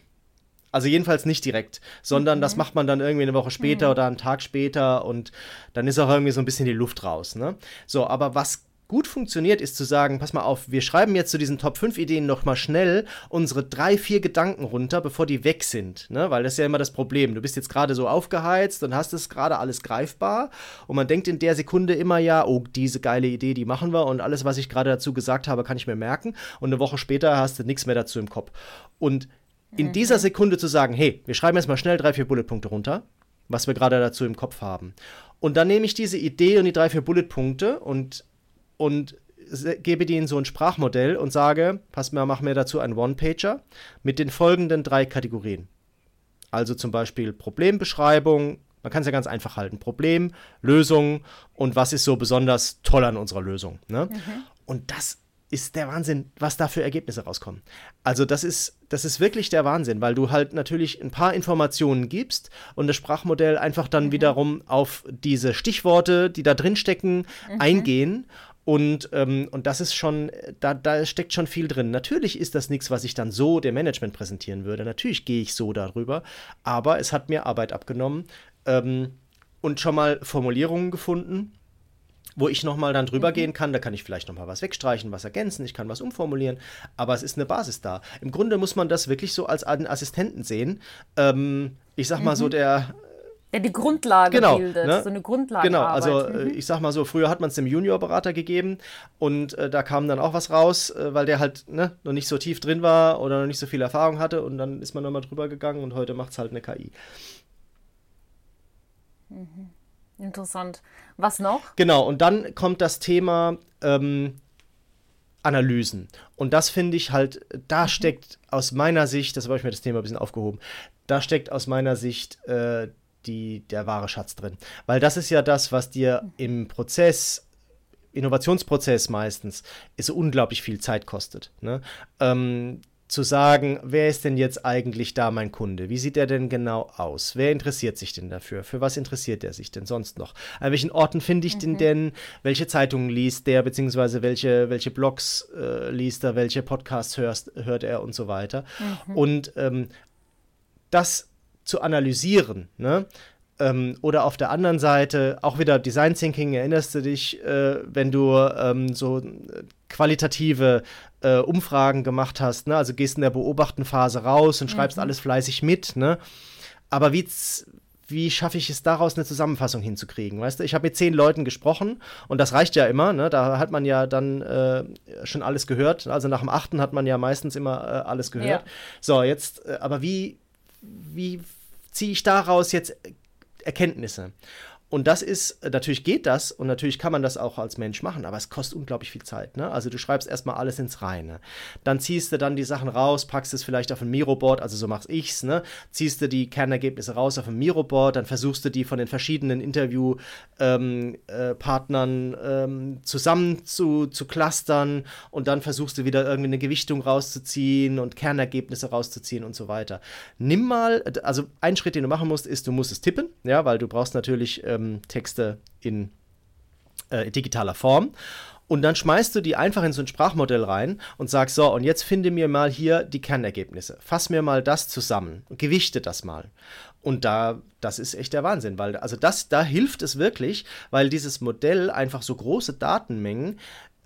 Speaker 2: Also jedenfalls nicht direkt, sondern mhm. das macht man dann irgendwie eine Woche später mhm. oder einen Tag später und dann ist auch irgendwie so ein bisschen die Luft raus. Ne? So, aber was gut funktioniert, ist zu sagen, pass mal auf, wir schreiben jetzt zu diesen Top 5 Ideen noch mal schnell unsere drei, vier Gedanken runter, bevor die weg sind. Ne? Weil das ist ja immer das Problem. Du bist jetzt gerade so aufgeheizt und hast es gerade alles greifbar und man denkt in der Sekunde immer ja, oh, diese geile Idee, die machen wir und alles, was ich gerade dazu gesagt habe, kann ich mir merken und eine Woche später hast du nichts mehr dazu im Kopf. Und in mhm. dieser Sekunde zu sagen, hey, wir schreiben jetzt mal schnell drei, vier Bulletpunkte runter, was wir gerade dazu im Kopf haben. Und dann nehme ich diese Idee und die drei, vier Bulletpunkte und, und gebe die in so ein Sprachmodell und sage, pass mal, mach mir dazu einen One-Pager mit den folgenden drei Kategorien. Also zum Beispiel Problembeschreibung, man kann es ja ganz einfach halten. Problem, Lösung und was ist so besonders toll an unserer Lösung. Ne? Mhm. Und das ist der Wahnsinn, was da für Ergebnisse rauskommen. Also das ist, das ist wirklich der Wahnsinn, weil du halt natürlich ein paar Informationen gibst und das Sprachmodell einfach dann mhm. wiederum auf diese Stichworte, die da drin stecken, mhm. eingehen. Und, ähm, und das ist schon, da, da steckt schon viel drin. Natürlich ist das nichts, was ich dann so dem Management präsentieren würde. Natürlich gehe ich so darüber, aber es hat mir Arbeit abgenommen ähm, und schon mal Formulierungen gefunden wo ich nochmal dann drüber mhm. gehen kann. Da kann ich vielleicht nochmal was wegstreichen, was ergänzen, ich kann was umformulieren, aber es ist eine Basis da. Im Grunde muss man das wirklich so als einen Assistenten sehen. Ähm, ich sag mal mhm. so, der
Speaker 1: der die Grundlage
Speaker 2: genau,
Speaker 1: bildet,
Speaker 2: ne?
Speaker 1: so eine Grundlage.
Speaker 2: Genau, also mhm. ich sag mal so, früher hat man es dem Juniorberater gegeben und äh, da kam dann auch was raus, äh, weil der halt ne, noch nicht so tief drin war oder noch nicht so viel Erfahrung hatte und dann ist man nochmal drüber gegangen und heute macht es halt eine KI.
Speaker 1: Mhm. Interessant. Was noch?
Speaker 2: Genau, und dann kommt das Thema ähm, Analysen. Und das finde ich halt, da mhm. steckt aus meiner Sicht, das habe ich mir das Thema ein bisschen aufgehoben, da steckt aus meiner Sicht äh, die, der wahre Schatz drin. Weil das ist ja das, was dir im Prozess Innovationsprozess meistens ist unglaublich viel Zeit kostet. Ne? Ähm, zu sagen, wer ist denn jetzt eigentlich da mein Kunde? Wie sieht er denn genau aus? Wer interessiert sich denn dafür? Für was interessiert er sich denn sonst noch? An welchen Orten finde ich mhm. den denn? Welche Zeitungen liest der, beziehungsweise welche, welche Blogs äh, liest er, welche Podcasts hörst, hört er und so weiter? Mhm. Und ähm, das zu analysieren, ne? Ähm, oder auf der anderen Seite auch wieder Design Thinking, erinnerst du dich, äh, wenn du ähm, so qualitative äh, Umfragen gemacht hast, ne? also gehst in der Beobachtenphase raus und schreibst mhm. alles fleißig mit, ne? aber wie, wie schaffe ich es daraus eine Zusammenfassung hinzukriegen, weißt du? Ich habe mit zehn Leuten gesprochen und das reicht ja immer, ne? Da hat man ja dann äh, schon alles gehört. Also nach dem achten hat man ja meistens immer äh, alles gehört. Ja. So, jetzt, äh, aber wie, wie ziehe ich daraus jetzt Erkenntnisse. Und das ist, natürlich geht das und natürlich kann man das auch als Mensch machen, aber es kostet unglaublich viel Zeit. Ne? Also du schreibst erstmal alles ins Reine. Dann ziehst du dann die Sachen raus, packst es vielleicht auf ein Miro-Board, also so mach's ich's, ne? Ziehst du die Kernergebnisse raus auf ein Miro-Board, dann versuchst du die von den verschiedenen Interviewpartnern ähm, äh, ähm, zusammen zu, zu clustern und dann versuchst du wieder irgendwie eine Gewichtung rauszuziehen und Kernergebnisse rauszuziehen und so weiter. Nimm mal, also ein Schritt, den du machen musst, ist, du musst es tippen, ja, weil du brauchst natürlich äh, ähm, Texte in äh, digitaler Form. Und dann schmeißt du die einfach in so ein Sprachmodell rein und sagst, so, und jetzt finde mir mal hier die Kernergebnisse. Fass mir mal das zusammen. Gewichte das mal. Und da, das ist echt der Wahnsinn, weil, also das, da hilft es wirklich, weil dieses Modell einfach so große Datenmengen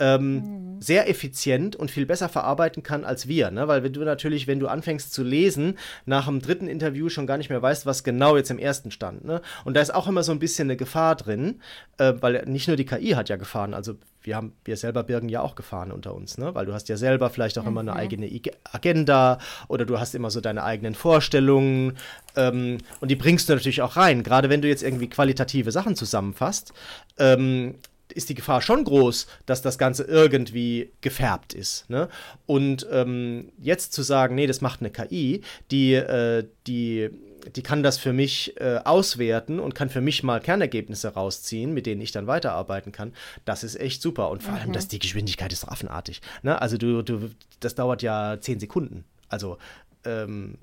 Speaker 2: ähm, mhm. sehr effizient und viel besser verarbeiten kann als wir. Ne? Weil wenn du natürlich, wenn du anfängst zu lesen, nach dem dritten Interview schon gar nicht mehr weißt, was genau jetzt im ersten stand. Ne? Und da ist auch immer so ein bisschen eine Gefahr drin, äh, weil nicht nur die KI hat ja Gefahren, also wir haben, wir selber birgen ja auch Gefahren unter uns, ne? Weil du hast ja selber vielleicht auch mhm. immer eine eigene Agenda oder du hast immer so deine eigenen Vorstellungen ähm, und die bringst du natürlich auch rein. Gerade wenn du jetzt irgendwie qualitative Sachen zusammenfasst, ähm, ist die Gefahr schon groß, dass das Ganze irgendwie gefärbt ist. Ne? Und ähm, jetzt zu sagen, nee, das macht eine KI, die, äh, die, die kann das für mich äh, auswerten und kann für mich mal Kernergebnisse rausziehen, mit denen ich dann weiterarbeiten kann, das ist echt super. Und vor mhm. allem, dass die Geschwindigkeit ist affenartig. Ne? Also du, du, das dauert ja zehn Sekunden. Also ähm,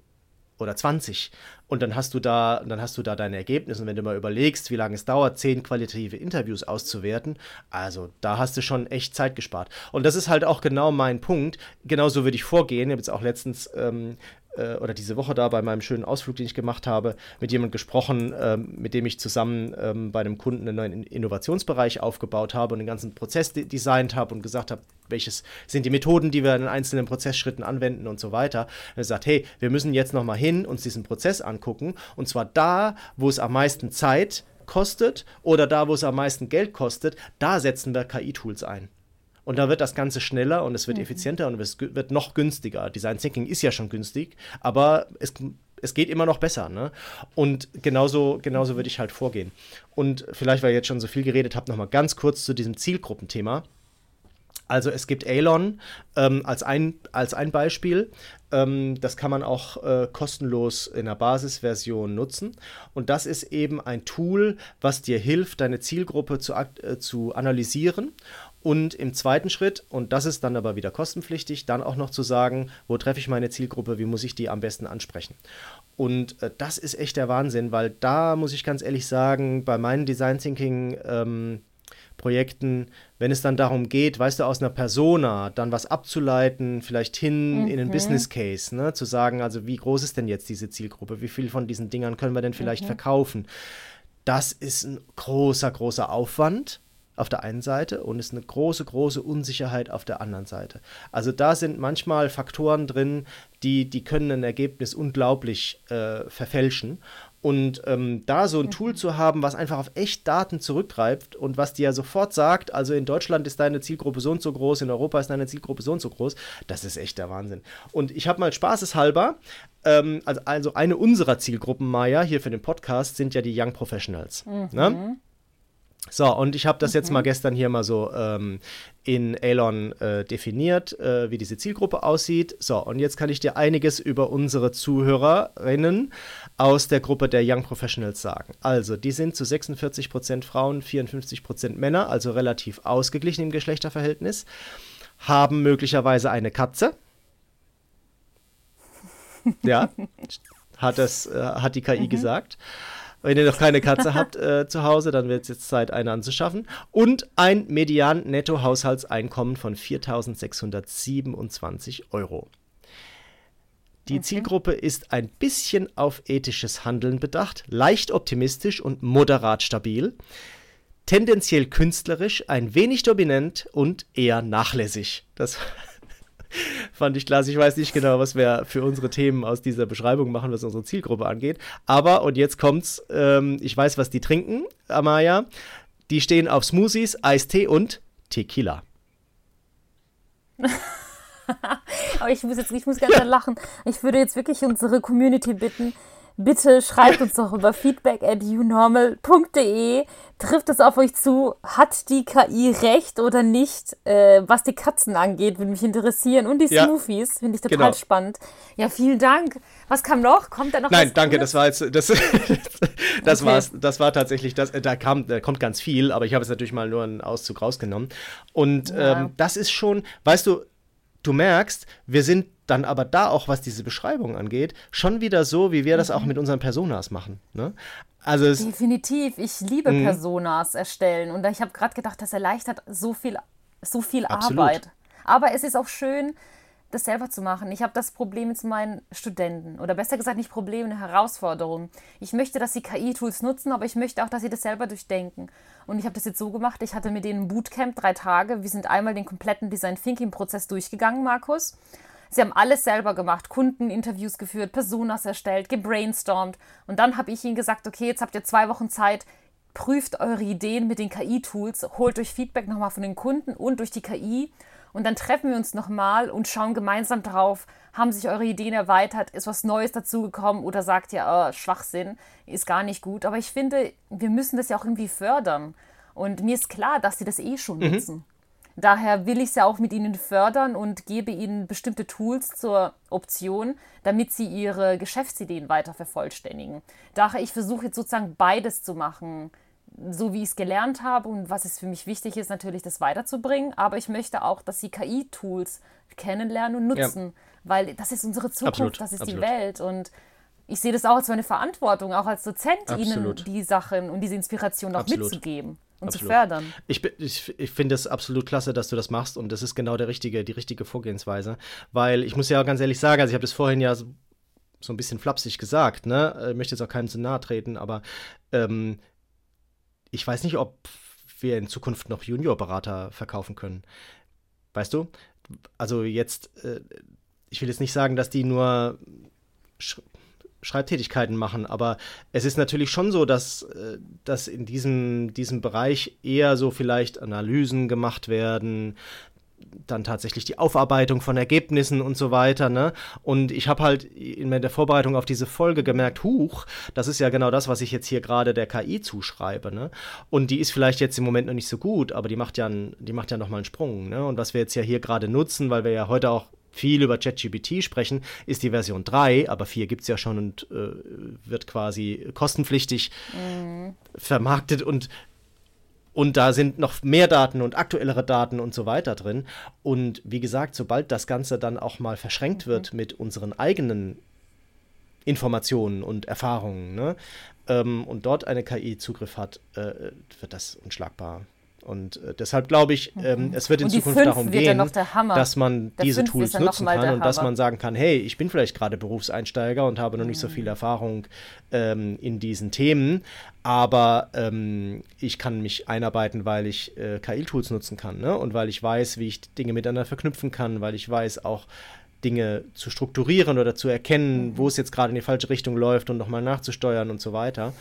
Speaker 2: oder 20. Und dann hast du da, dann hast du da deine Ergebnisse. Und wenn du mal überlegst, wie lange es dauert, zehn qualitative Interviews auszuwerten, also da hast du schon echt Zeit gespart. Und das ist halt auch genau mein Punkt. Genauso würde ich vorgehen. Ich habe jetzt auch letztens ähm, äh, oder diese Woche da bei meinem schönen Ausflug, den ich gemacht habe, mit jemandem gesprochen, ähm, mit dem ich zusammen ähm, bei einem Kunden einen neuen Innovationsbereich aufgebaut habe und den ganzen Prozess de designt habe und gesagt habe, welches sind die Methoden, die wir in einzelnen Prozessschritten anwenden und so weiter. Er sagt, hey, wir müssen jetzt nochmal hin, uns diesen Prozess angucken und zwar da, wo es am meisten Zeit kostet oder da, wo es am meisten Geld kostet, da setzen wir KI-Tools ein. Und da wird das Ganze schneller und es wird mhm. effizienter und es wird noch günstiger. Design Thinking ist ja schon günstig, aber es, es geht immer noch besser. Ne? Und genauso, genauso würde ich halt vorgehen. Und vielleicht, weil ich jetzt schon so viel geredet habe, nochmal ganz kurz zu diesem Zielgruppenthema. Also es gibt Alon ähm, als, ein, als ein Beispiel. Ähm, das kann man auch äh, kostenlos in der Basisversion nutzen. Und das ist eben ein Tool, was dir hilft, deine Zielgruppe zu, äh, zu analysieren und im zweiten Schritt, und das ist dann aber wieder kostenpflichtig, dann auch noch zu sagen, wo treffe ich meine Zielgruppe, wie muss ich die am besten ansprechen. Und äh, das ist echt der Wahnsinn, weil da muss ich ganz ehrlich sagen, bei meinen Design Thinking ähm, Projekten, wenn es dann darum geht, weißt du, aus einer Persona dann was abzuleiten, vielleicht hin mhm. in einen Business Case, ne, zu sagen, also wie groß ist denn jetzt diese Zielgruppe, wie viel von diesen Dingern können wir denn vielleicht mhm. verkaufen? Das ist ein großer, großer Aufwand auf der einen Seite und ist eine große, große Unsicherheit auf der anderen Seite. Also da sind manchmal Faktoren drin, die, die können ein Ergebnis unglaublich äh, verfälschen. Und ähm, da so ein Tool zu haben, was einfach auf echt Daten zurückgreift und was dir sofort sagt, also in Deutschland ist deine Zielgruppe so und so groß, in Europa ist deine Zielgruppe so und so groß, das ist echt der Wahnsinn. Und ich habe mal spaßeshalber, ähm, also, also eine unserer Zielgruppen, Maya, hier für den Podcast, sind ja die Young Professionals. Ne? Mhm. Ne? So, und ich habe das mhm. jetzt mal gestern hier mal so ähm, in Elon äh, definiert, äh, wie diese Zielgruppe aussieht. So, und jetzt kann ich dir einiges über unsere Zuhörerinnen aus der Gruppe der Young Professionals sagen. Also, die sind zu 46% Frauen, 54% Männer, also relativ ausgeglichen im Geschlechterverhältnis, haben möglicherweise eine Katze. Ja, [laughs] hat, das, äh, hat die KI mhm. gesagt. Wenn ihr noch keine Katze habt äh, [laughs] zu Hause, dann wird es jetzt Zeit, eine anzuschaffen. Und ein Median-Netto-Haushaltseinkommen von 4.627 Euro. Die okay. Zielgruppe ist ein bisschen auf ethisches Handeln bedacht, leicht optimistisch und moderat stabil, tendenziell künstlerisch, ein wenig dominant und eher nachlässig. Das fand ich klasse. Ich weiß nicht genau, was wir für unsere Themen aus dieser Beschreibung machen, was unsere Zielgruppe angeht. Aber, und jetzt kommt's, ähm, ich weiß, was die trinken, Amaya. Die stehen auf Smoothies, Eistee und Tequila. [laughs]
Speaker 1: Aber ich muss jetzt, ich muss ganz ja. [laughs] lachen. Ich würde jetzt wirklich unsere Community bitten, Bitte schreibt uns doch über feedback at unormal.de. Trifft es auf euch zu? Hat die KI recht oder nicht? Äh, was die Katzen angeht, würde mich interessieren. Und die ja. Smoothies, finde ich total genau. spannend. Ja, vielen Dank. Was kam noch? Kommt da noch
Speaker 2: Nein, danke, das war jetzt, [laughs] das, das, okay. war's, das war tatsächlich, das, da kam, da kommt ganz viel, aber ich habe es natürlich mal nur einen Auszug rausgenommen. Und ja. ähm, das ist schon, weißt du, du merkst, wir sind dann aber da auch, was diese Beschreibung angeht, schon wieder so, wie wir das auch mhm. mit unseren Personas machen. Ne?
Speaker 1: Also Definitiv. Ich liebe mhm. Personas erstellen. Und ich habe gerade gedacht, das erleichtert so viel, so viel Arbeit. Aber es ist auch schön, das selber zu machen. Ich habe das Problem mit meinen Studenten oder besser gesagt nicht Problem, eine Herausforderung. Ich möchte, dass sie KI-Tools nutzen, aber ich möchte auch, dass sie das selber durchdenken. Und ich habe das jetzt so gemacht, ich hatte mit denen ein Bootcamp, drei Tage. Wir sind einmal den kompletten Design Thinking Prozess durchgegangen, Markus. Sie haben alles selber gemacht, Kundeninterviews geführt, Personas erstellt, gebrainstormt. Und dann habe ich ihnen gesagt, okay, jetzt habt ihr zwei Wochen Zeit, prüft eure Ideen mit den KI-Tools, holt euch Feedback nochmal von den Kunden und durch die KI. Und dann treffen wir uns nochmal und schauen gemeinsam drauf, haben sich eure Ideen erweitert, ist was Neues dazugekommen oder sagt ihr, oh, Schwachsinn, ist gar nicht gut. Aber ich finde, wir müssen das ja auch irgendwie fördern. Und mir ist klar, dass sie das eh schon mhm. nutzen. Daher will ich es ja auch mit ihnen fördern und gebe ihnen bestimmte Tools zur Option, damit sie ihre Geschäftsideen weiter vervollständigen. Daher ich versuche jetzt sozusagen beides zu machen, so wie ich es gelernt habe und was es für mich wichtig ist, natürlich das weiterzubringen. Aber ich möchte auch, dass sie KI-Tools kennenlernen und nutzen, ja. weil das ist unsere Zukunft, absolut, das ist absolut. die Welt und ich sehe das auch als meine Verantwortung, auch als Dozent, absolut. ihnen die Sachen und diese Inspiration auch mitzugeben und Absolut. zu fördern.
Speaker 2: Ich, ich, ich finde es absolut klasse, dass du das machst und das ist genau der richtige, die richtige Vorgehensweise. Weil ich muss ja ganz ehrlich sagen, also ich habe das vorhin ja so, so, ein bisschen flapsig gesagt, ne? Ich möchte jetzt auch keinem zu nahe treten, aber ähm, ich weiß nicht, ob wir in Zukunft noch Juniorberater verkaufen können. Weißt du? Also jetzt, äh, ich will jetzt nicht sagen, dass die nur Schreibtätigkeiten machen. Aber es ist natürlich schon so, dass, äh, dass in diesem, diesem Bereich eher so vielleicht Analysen gemacht werden, dann tatsächlich die Aufarbeitung von Ergebnissen und so weiter. Ne? Und ich habe halt in der Vorbereitung auf diese Folge gemerkt, huch, das ist ja genau das, was ich jetzt hier gerade der KI zuschreibe. Ne? Und die ist vielleicht jetzt im Moment noch nicht so gut, aber die macht ja, die macht ja nochmal einen Sprung. Ne? Und was wir jetzt ja hier gerade nutzen, weil wir ja heute auch viel über ChatGPT sprechen, ist die Version 3, aber 4 gibt es ja schon und äh, wird quasi kostenpflichtig mhm. vermarktet und und da sind noch mehr Daten und aktuellere Daten und so weiter drin. Und wie gesagt, sobald das Ganze dann auch mal verschränkt mhm. wird mit unseren eigenen Informationen und Erfahrungen ne, ähm, und dort eine KI Zugriff hat, äh, wird das unschlagbar. Und äh, deshalb glaube ich, ähm, mhm. es wird in Zukunft darum gehen, dass man der diese Tools nutzen kann und dass man sagen kann, hey, ich bin vielleicht gerade Berufseinsteiger und habe noch nicht so viel mhm. Erfahrung ähm, in diesen Themen, aber ähm, ich kann mich einarbeiten, weil ich äh, KI-Tools nutzen kann ne? und weil ich weiß, wie ich Dinge miteinander verknüpfen kann, weil ich weiß auch, Dinge zu strukturieren oder zu erkennen, mhm. wo es jetzt gerade in die falsche Richtung läuft und nochmal nachzusteuern und so weiter.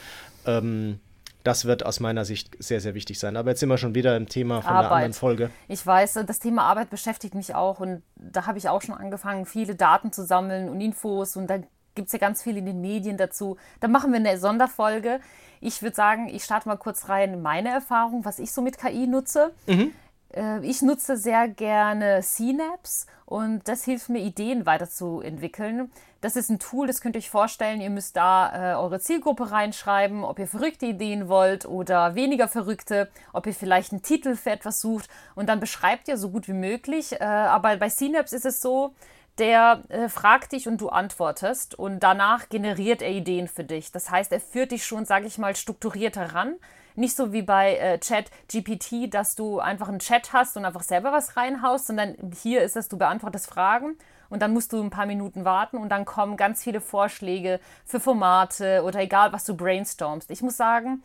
Speaker 2: Ähm, das wird aus meiner Sicht sehr, sehr wichtig sein. Aber jetzt sind wir schon wieder im Thema von Arbeit. einer anderen Folge.
Speaker 1: Ich weiß, das Thema Arbeit beschäftigt mich auch und da habe ich auch schon angefangen, viele Daten zu sammeln und Infos und da gibt es ja ganz viel in den Medien dazu. Da machen wir eine Sonderfolge. Ich würde sagen, ich starte mal kurz rein meine Erfahrung, was ich so mit KI nutze. Mhm. Äh, ich nutze sehr gerne Synapse und das hilft mir, Ideen weiterzuentwickeln. Das ist ein Tool, das könnt ihr euch vorstellen. Ihr müsst da äh, eure Zielgruppe reinschreiben, ob ihr verrückte Ideen wollt oder weniger verrückte, ob ihr vielleicht einen Titel für etwas sucht und dann beschreibt ihr so gut wie möglich. Äh, aber bei Synapse ist es so, der äh, fragt dich und du antwortest und danach generiert er Ideen für dich. Das heißt, er führt dich schon, sage ich mal, strukturiert heran. Nicht so wie bei äh, Chat GPT, dass du einfach einen Chat hast und einfach selber was reinhaust, sondern hier ist es, du beantwortest Fragen und dann musst du ein paar Minuten warten und dann kommen ganz viele Vorschläge für Formate oder egal, was du brainstormst. Ich muss sagen,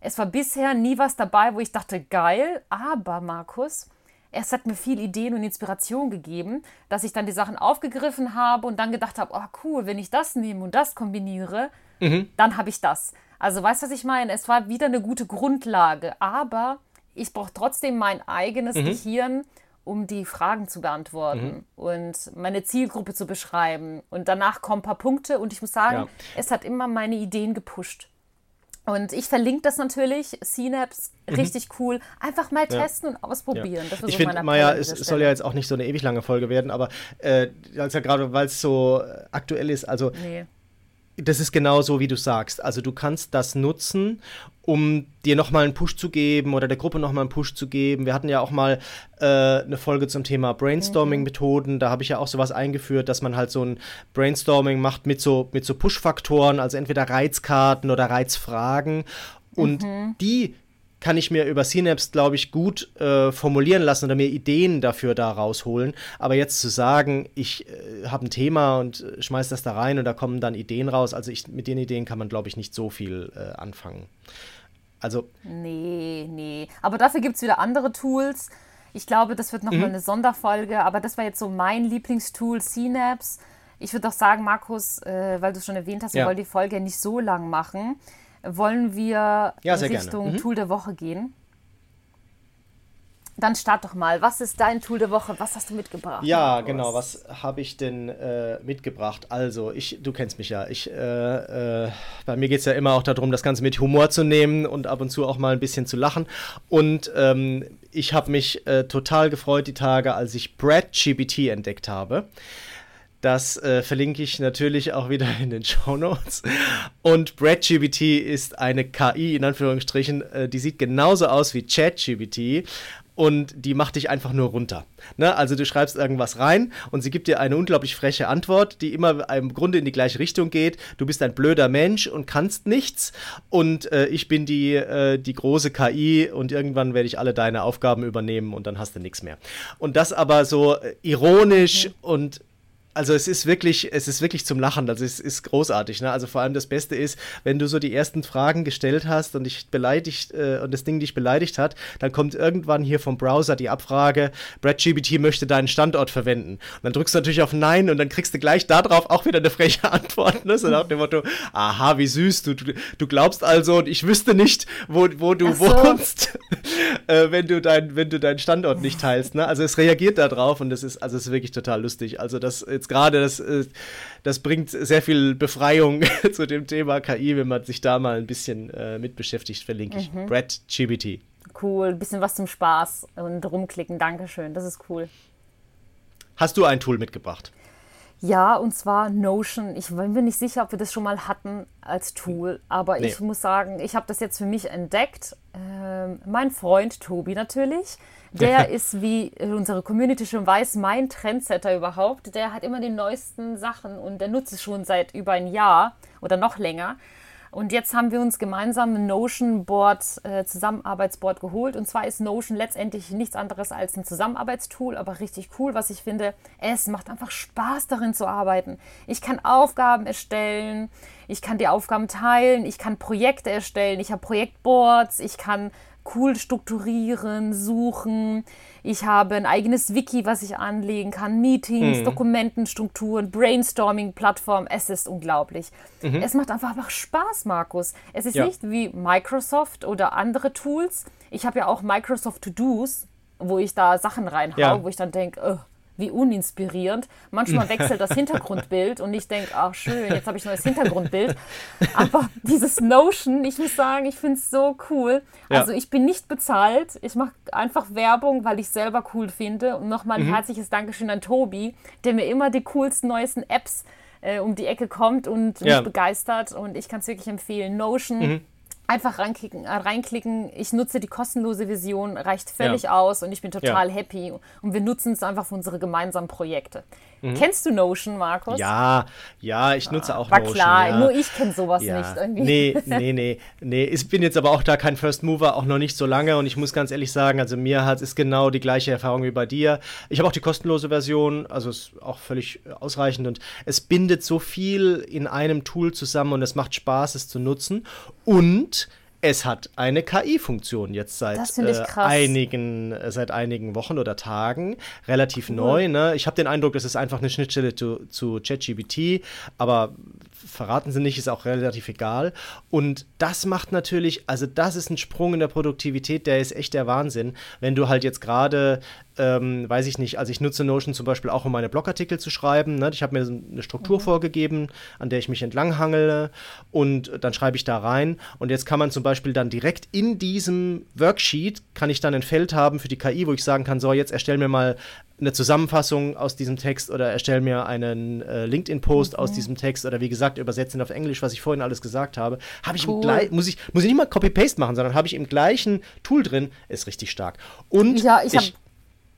Speaker 1: es war bisher nie was dabei, wo ich dachte, geil, aber Markus, es hat mir viel Ideen und Inspiration gegeben, dass ich dann die Sachen aufgegriffen habe und dann gedacht habe, oh cool, wenn ich das nehme und das kombiniere, mhm. dann habe ich das. Also weißt du, was ich meine? Es war wieder eine gute Grundlage, aber ich brauche trotzdem mein eigenes mhm. Gehirn, um die Fragen zu beantworten mhm. und meine Zielgruppe zu beschreiben. Und danach kommen ein paar Punkte und ich muss sagen, ja. es hat immer meine Ideen gepusht. Und ich verlinke das natürlich, Synapse, mhm. richtig cool. Einfach mal testen ja. und ausprobieren.
Speaker 2: Ja. ich finde, Maja, es soll ja jetzt auch nicht so eine ewig lange Folge werden, aber äh, also gerade weil es so aktuell ist, also nee das ist genau so, wie du sagst. Also du kannst das nutzen, um dir nochmal einen Push zu geben oder der Gruppe nochmal einen Push zu geben. Wir hatten ja auch mal äh, eine Folge zum Thema Brainstorming-Methoden. Da habe ich ja auch sowas eingeführt, dass man halt so ein Brainstorming macht mit so, mit so Push-Faktoren, also entweder Reizkarten oder Reizfragen. Und mhm. die kann ich mir über Synapse, glaube ich, gut äh, formulieren lassen oder mir Ideen dafür da rausholen. Aber jetzt zu sagen, ich äh, habe ein Thema und äh, schmeiß das da rein und da kommen dann Ideen raus, also ich, mit den Ideen kann man, glaube ich, nicht so viel äh, anfangen. Also.
Speaker 1: Nee, nee. Aber dafür gibt es wieder andere Tools. Ich glaube, das wird nochmal mhm. eine Sonderfolge, aber das war jetzt so mein Lieblingstool, Synapse. Ich würde auch sagen, Markus, äh, weil du es schon erwähnt hast, wir wollen die Folge nicht so lang machen wollen wir ja, Richtung mhm. Tool der Woche gehen. Dann start doch mal. Was ist dein Tool der Woche? Was hast du mitgebracht?
Speaker 2: Ja, Markus? genau. Was habe ich denn äh, mitgebracht? Also, ich, du kennst mich ja. Ich, äh, äh, bei mir geht es ja immer auch darum, das Ganze mit Humor zu nehmen und ab und zu auch mal ein bisschen zu lachen. Und ähm, ich habe mich äh, total gefreut die Tage, als ich Brad GBT entdeckt habe. Das äh, verlinke ich natürlich auch wieder in den Show Notes. Und BradGBT ist eine KI, in Anführungsstrichen, äh, die sieht genauso aus wie ChatGBT und die macht dich einfach nur runter. Ne? Also du schreibst irgendwas rein und sie gibt dir eine unglaublich freche Antwort, die immer im Grunde in die gleiche Richtung geht. Du bist ein blöder Mensch und kannst nichts und äh, ich bin die, äh, die große KI und irgendwann werde ich alle deine Aufgaben übernehmen und dann hast du nichts mehr. Und das aber so äh, ironisch mhm. und also es ist wirklich, es ist wirklich zum Lachen. Also es ist großartig. Ne? Also vor allem das Beste ist, wenn du so die ersten Fragen gestellt hast und dich beleidigt äh, und das Ding dich beleidigt hat, dann kommt irgendwann hier vom Browser die Abfrage, BradGBT möchte deinen Standort verwenden. Und dann drückst du natürlich auf Nein und dann kriegst du gleich darauf auch wieder eine freche Antwort. Ne? So nach dem Motto, aha, wie süß, du, du glaubst also und ich wüsste nicht, wo, wo du so. wohnst, [laughs] äh, wenn du dein, wenn du deinen Standort nicht teilst. Ne? Also es reagiert darauf und das ist, also es ist wirklich total lustig. Also das jetzt gerade, das, äh, das bringt sehr viel Befreiung [laughs] zu dem Thema KI, wenn man sich da mal ein bisschen äh, mit beschäftigt, verlinke ich. Mhm. Brad GBT.
Speaker 1: Cool, ein bisschen was zum Spaß und rumklicken. Dankeschön, das ist cool.
Speaker 2: Hast du ein Tool mitgebracht?
Speaker 1: Ja, und zwar Notion. Ich bin mir nicht sicher, ob wir das schon mal hatten als Tool, aber nee. ich muss sagen, ich habe das jetzt für mich entdeckt. Ähm, mein Freund Tobi natürlich, der [laughs] ist, wie unsere Community schon weiß, mein Trendsetter überhaupt. Der hat immer die neuesten Sachen und der nutzt es schon seit über ein Jahr oder noch länger. Und jetzt haben wir uns gemeinsam ein Notion-Board, äh, Zusammenarbeitsboard geholt. Und zwar ist Notion letztendlich nichts anderes als ein Zusammenarbeitstool, aber richtig cool, was ich finde. Es macht einfach Spaß darin zu arbeiten. Ich kann Aufgaben erstellen, ich kann die Aufgaben teilen, ich kann Projekte erstellen, ich habe Projektboards, ich kann cool strukturieren, suchen. Ich habe ein eigenes Wiki, was ich anlegen kann, Meetings, mhm. Dokumentenstrukturen, Brainstorming-Plattform. Es ist unglaublich. Mhm. Es macht einfach, einfach Spaß, Markus. Es ist ja. nicht wie Microsoft oder andere Tools. Ich habe ja auch Microsoft To-Dos, wo ich da Sachen reinhaue, ja. wo ich dann denke, oh, wie uninspirierend. Manchmal wechselt das [laughs] Hintergrundbild und ich denke, ach schön, jetzt habe ich ein neues Hintergrundbild. Aber dieses Notion, ich muss sagen, ich finde es so cool. Ja. Also ich bin nicht bezahlt, ich mache einfach Werbung, weil ich es selber cool finde. Und nochmal ein mhm. herzliches Dankeschön an Tobi, der mir immer die coolsten, neuesten Apps äh, um die Ecke kommt und mich ja. begeistert. Und ich kann es wirklich empfehlen. Notion. Mhm einfach reinklicken, äh, reinklicken. Ich nutze die kostenlose Version, reicht völlig ja. aus und ich bin total ja. happy. Und wir nutzen es einfach für unsere gemeinsamen Projekte. Mhm. Kennst du Notion, Markus?
Speaker 2: Ja, ja, ich nutze auch
Speaker 1: War
Speaker 2: Notion.
Speaker 1: klar,
Speaker 2: ja.
Speaker 1: nur ich kenne sowas ja. nicht irgendwie.
Speaker 2: Nee, [laughs] nee, nee, nee. Ich bin jetzt aber auch da kein First Mover, auch noch nicht so lange und ich muss ganz ehrlich sagen, also mir hat es genau die gleiche Erfahrung wie bei dir. Ich habe auch die kostenlose Version, also ist auch völlig ausreichend und es bindet so viel in einem Tool zusammen und es macht Spaß, es zu nutzen und es hat eine KI-Funktion jetzt seit äh, einigen äh, seit einigen Wochen oder Tagen, relativ cool. neu. Ne? Ich habe den Eindruck, es ist einfach eine Schnittstelle zu, zu ChatGPT, aber verraten sie nicht, ist auch relativ egal. Und das macht natürlich, also das ist ein Sprung in der Produktivität, der ist echt der Wahnsinn. Wenn du halt jetzt gerade ähm, weiß ich nicht, also ich nutze Notion zum Beispiel auch, um meine Blogartikel zu schreiben. Ne? Ich habe mir eine Struktur mhm. vorgegeben, an der ich mich entlanghangele und dann schreibe ich da rein. Und jetzt kann man zum Beispiel dann direkt in diesem Worksheet, kann ich dann ein Feld haben für die KI, wo ich sagen kann, so, jetzt erstell mir mal eine Zusammenfassung aus diesem Text oder erstell mir einen äh, LinkedIn-Post mhm. aus diesem Text oder wie gesagt, übersetzen auf Englisch, was ich vorhin alles gesagt habe. Habe ich cool. im muss ich, muss ich nicht mal Copy-Paste machen, sondern habe ich im gleichen Tool drin, ist richtig stark. Und
Speaker 1: ja, ich, ich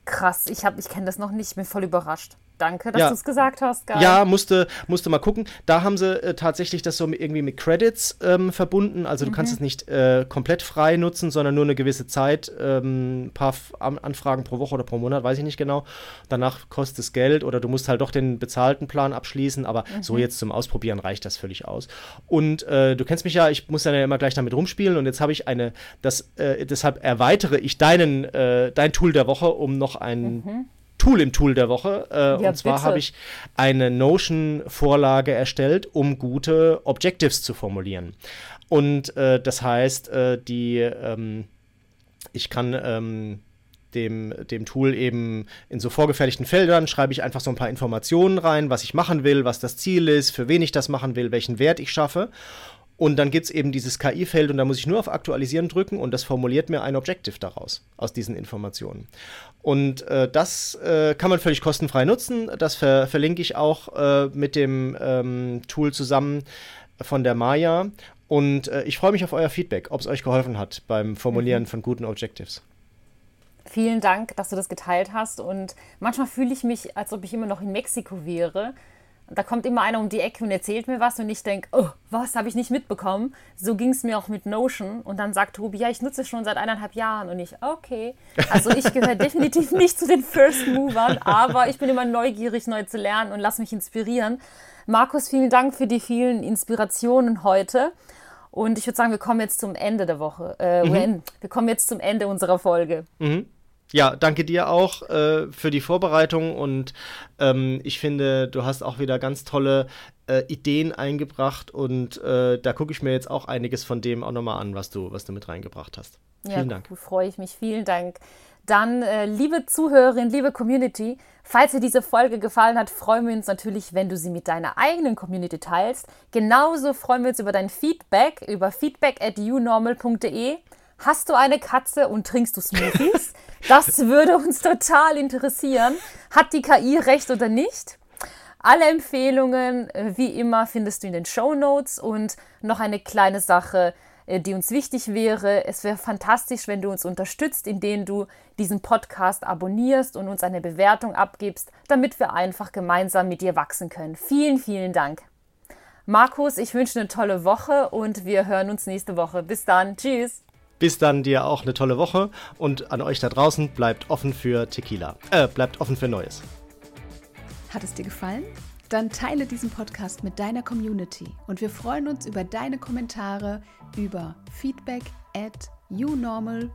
Speaker 1: Krass, ich, ich kenne das noch nicht, bin voll überrascht. Danke, dass ja. du es gesagt hast.
Speaker 2: Geil. Ja, musste, musste mal gucken. Da haben sie äh, tatsächlich das so irgendwie mit Credits ähm, verbunden. Also du mhm. kannst es nicht äh, komplett frei nutzen, sondern nur eine gewisse Zeit. Ein ähm, paar F Anfragen pro Woche oder pro Monat, weiß ich nicht genau. Danach kostet es Geld oder du musst halt doch den bezahlten Plan abschließen. Aber mhm. so jetzt zum Ausprobieren reicht das völlig aus. Und äh, du kennst mich ja, ich muss dann ja immer gleich damit rumspielen. Und jetzt habe ich eine, das, äh, deshalb erweitere ich deinen, äh, dein Tool der Woche um noch ein mhm Tool im Tool der Woche. Äh, ja, und zwar habe ich eine Notion-Vorlage erstellt, um gute Objectives zu formulieren. Und äh, das heißt, äh, die, ähm, ich kann ähm, dem, dem Tool eben in so vorgefertigten Feldern schreibe ich einfach so ein paar Informationen rein, was ich machen will, was das Ziel ist, für wen ich das machen will, welchen Wert ich schaffe. Und dann gibt es eben dieses KI-Feld und da muss ich nur auf Aktualisieren drücken und das formuliert mir ein Objective daraus, aus diesen Informationen. Und äh, das äh, kann man völlig kostenfrei nutzen. Das ver verlinke ich auch äh, mit dem ähm, Tool zusammen von der Maya. Und äh, ich freue mich auf euer Feedback, ob es euch geholfen hat beim Formulieren mhm. von guten Objectives.
Speaker 1: Vielen Dank, dass du das geteilt hast. Und manchmal fühle ich mich, als ob ich immer noch in Mexiko wäre da kommt immer einer um die Ecke und erzählt mir was und ich denke, oh, was habe ich nicht mitbekommen? So ging es mir auch mit Notion. Und dann sagt Tobi, ja, ich nutze es schon seit eineinhalb Jahren. Und ich, okay. Also ich gehöre [laughs] definitiv nicht zu den First Movern, aber ich bin immer neugierig, neu zu lernen und lass mich inspirieren. Markus, vielen Dank für die vielen Inspirationen heute. Und ich würde sagen, wir kommen jetzt zum Ende der Woche. Äh, mhm. Wir kommen jetzt zum Ende unserer Folge.
Speaker 2: Mhm. Ja, danke dir auch äh, für die Vorbereitung und ähm, ich finde, du hast auch wieder ganz tolle äh, Ideen eingebracht und äh, da gucke ich mir jetzt auch einiges von dem auch nochmal an, was du, was du mit reingebracht hast.
Speaker 1: Ja, Vielen Dank. freue ich mich. Vielen Dank. Dann, äh, liebe Zuhörerin, liebe Community, falls dir diese Folge gefallen hat, freuen wir uns natürlich, wenn du sie mit deiner eigenen Community teilst. Genauso freuen wir uns über dein Feedback über feedback at unormal.de. Hast du eine Katze und trinkst du Smoothies? [laughs] Das würde uns total interessieren. Hat die KI recht oder nicht? Alle Empfehlungen, äh, wie immer, findest du in den Show Notes. Und noch eine kleine Sache, äh, die uns wichtig wäre. Es wäre fantastisch, wenn du uns unterstützt, indem du diesen Podcast abonnierst und uns eine Bewertung abgibst, damit wir einfach gemeinsam mit dir wachsen können. Vielen, vielen Dank. Markus, ich wünsche eine tolle Woche und wir hören uns nächste Woche. Bis dann. Tschüss.
Speaker 2: Bis dann dir auch eine tolle Woche und an euch da draußen bleibt offen für Tequila. Äh, bleibt offen für Neues.
Speaker 3: Hat es dir gefallen? Dann teile diesen Podcast mit deiner Community und wir freuen uns über deine Kommentare über feedback at unormal.de.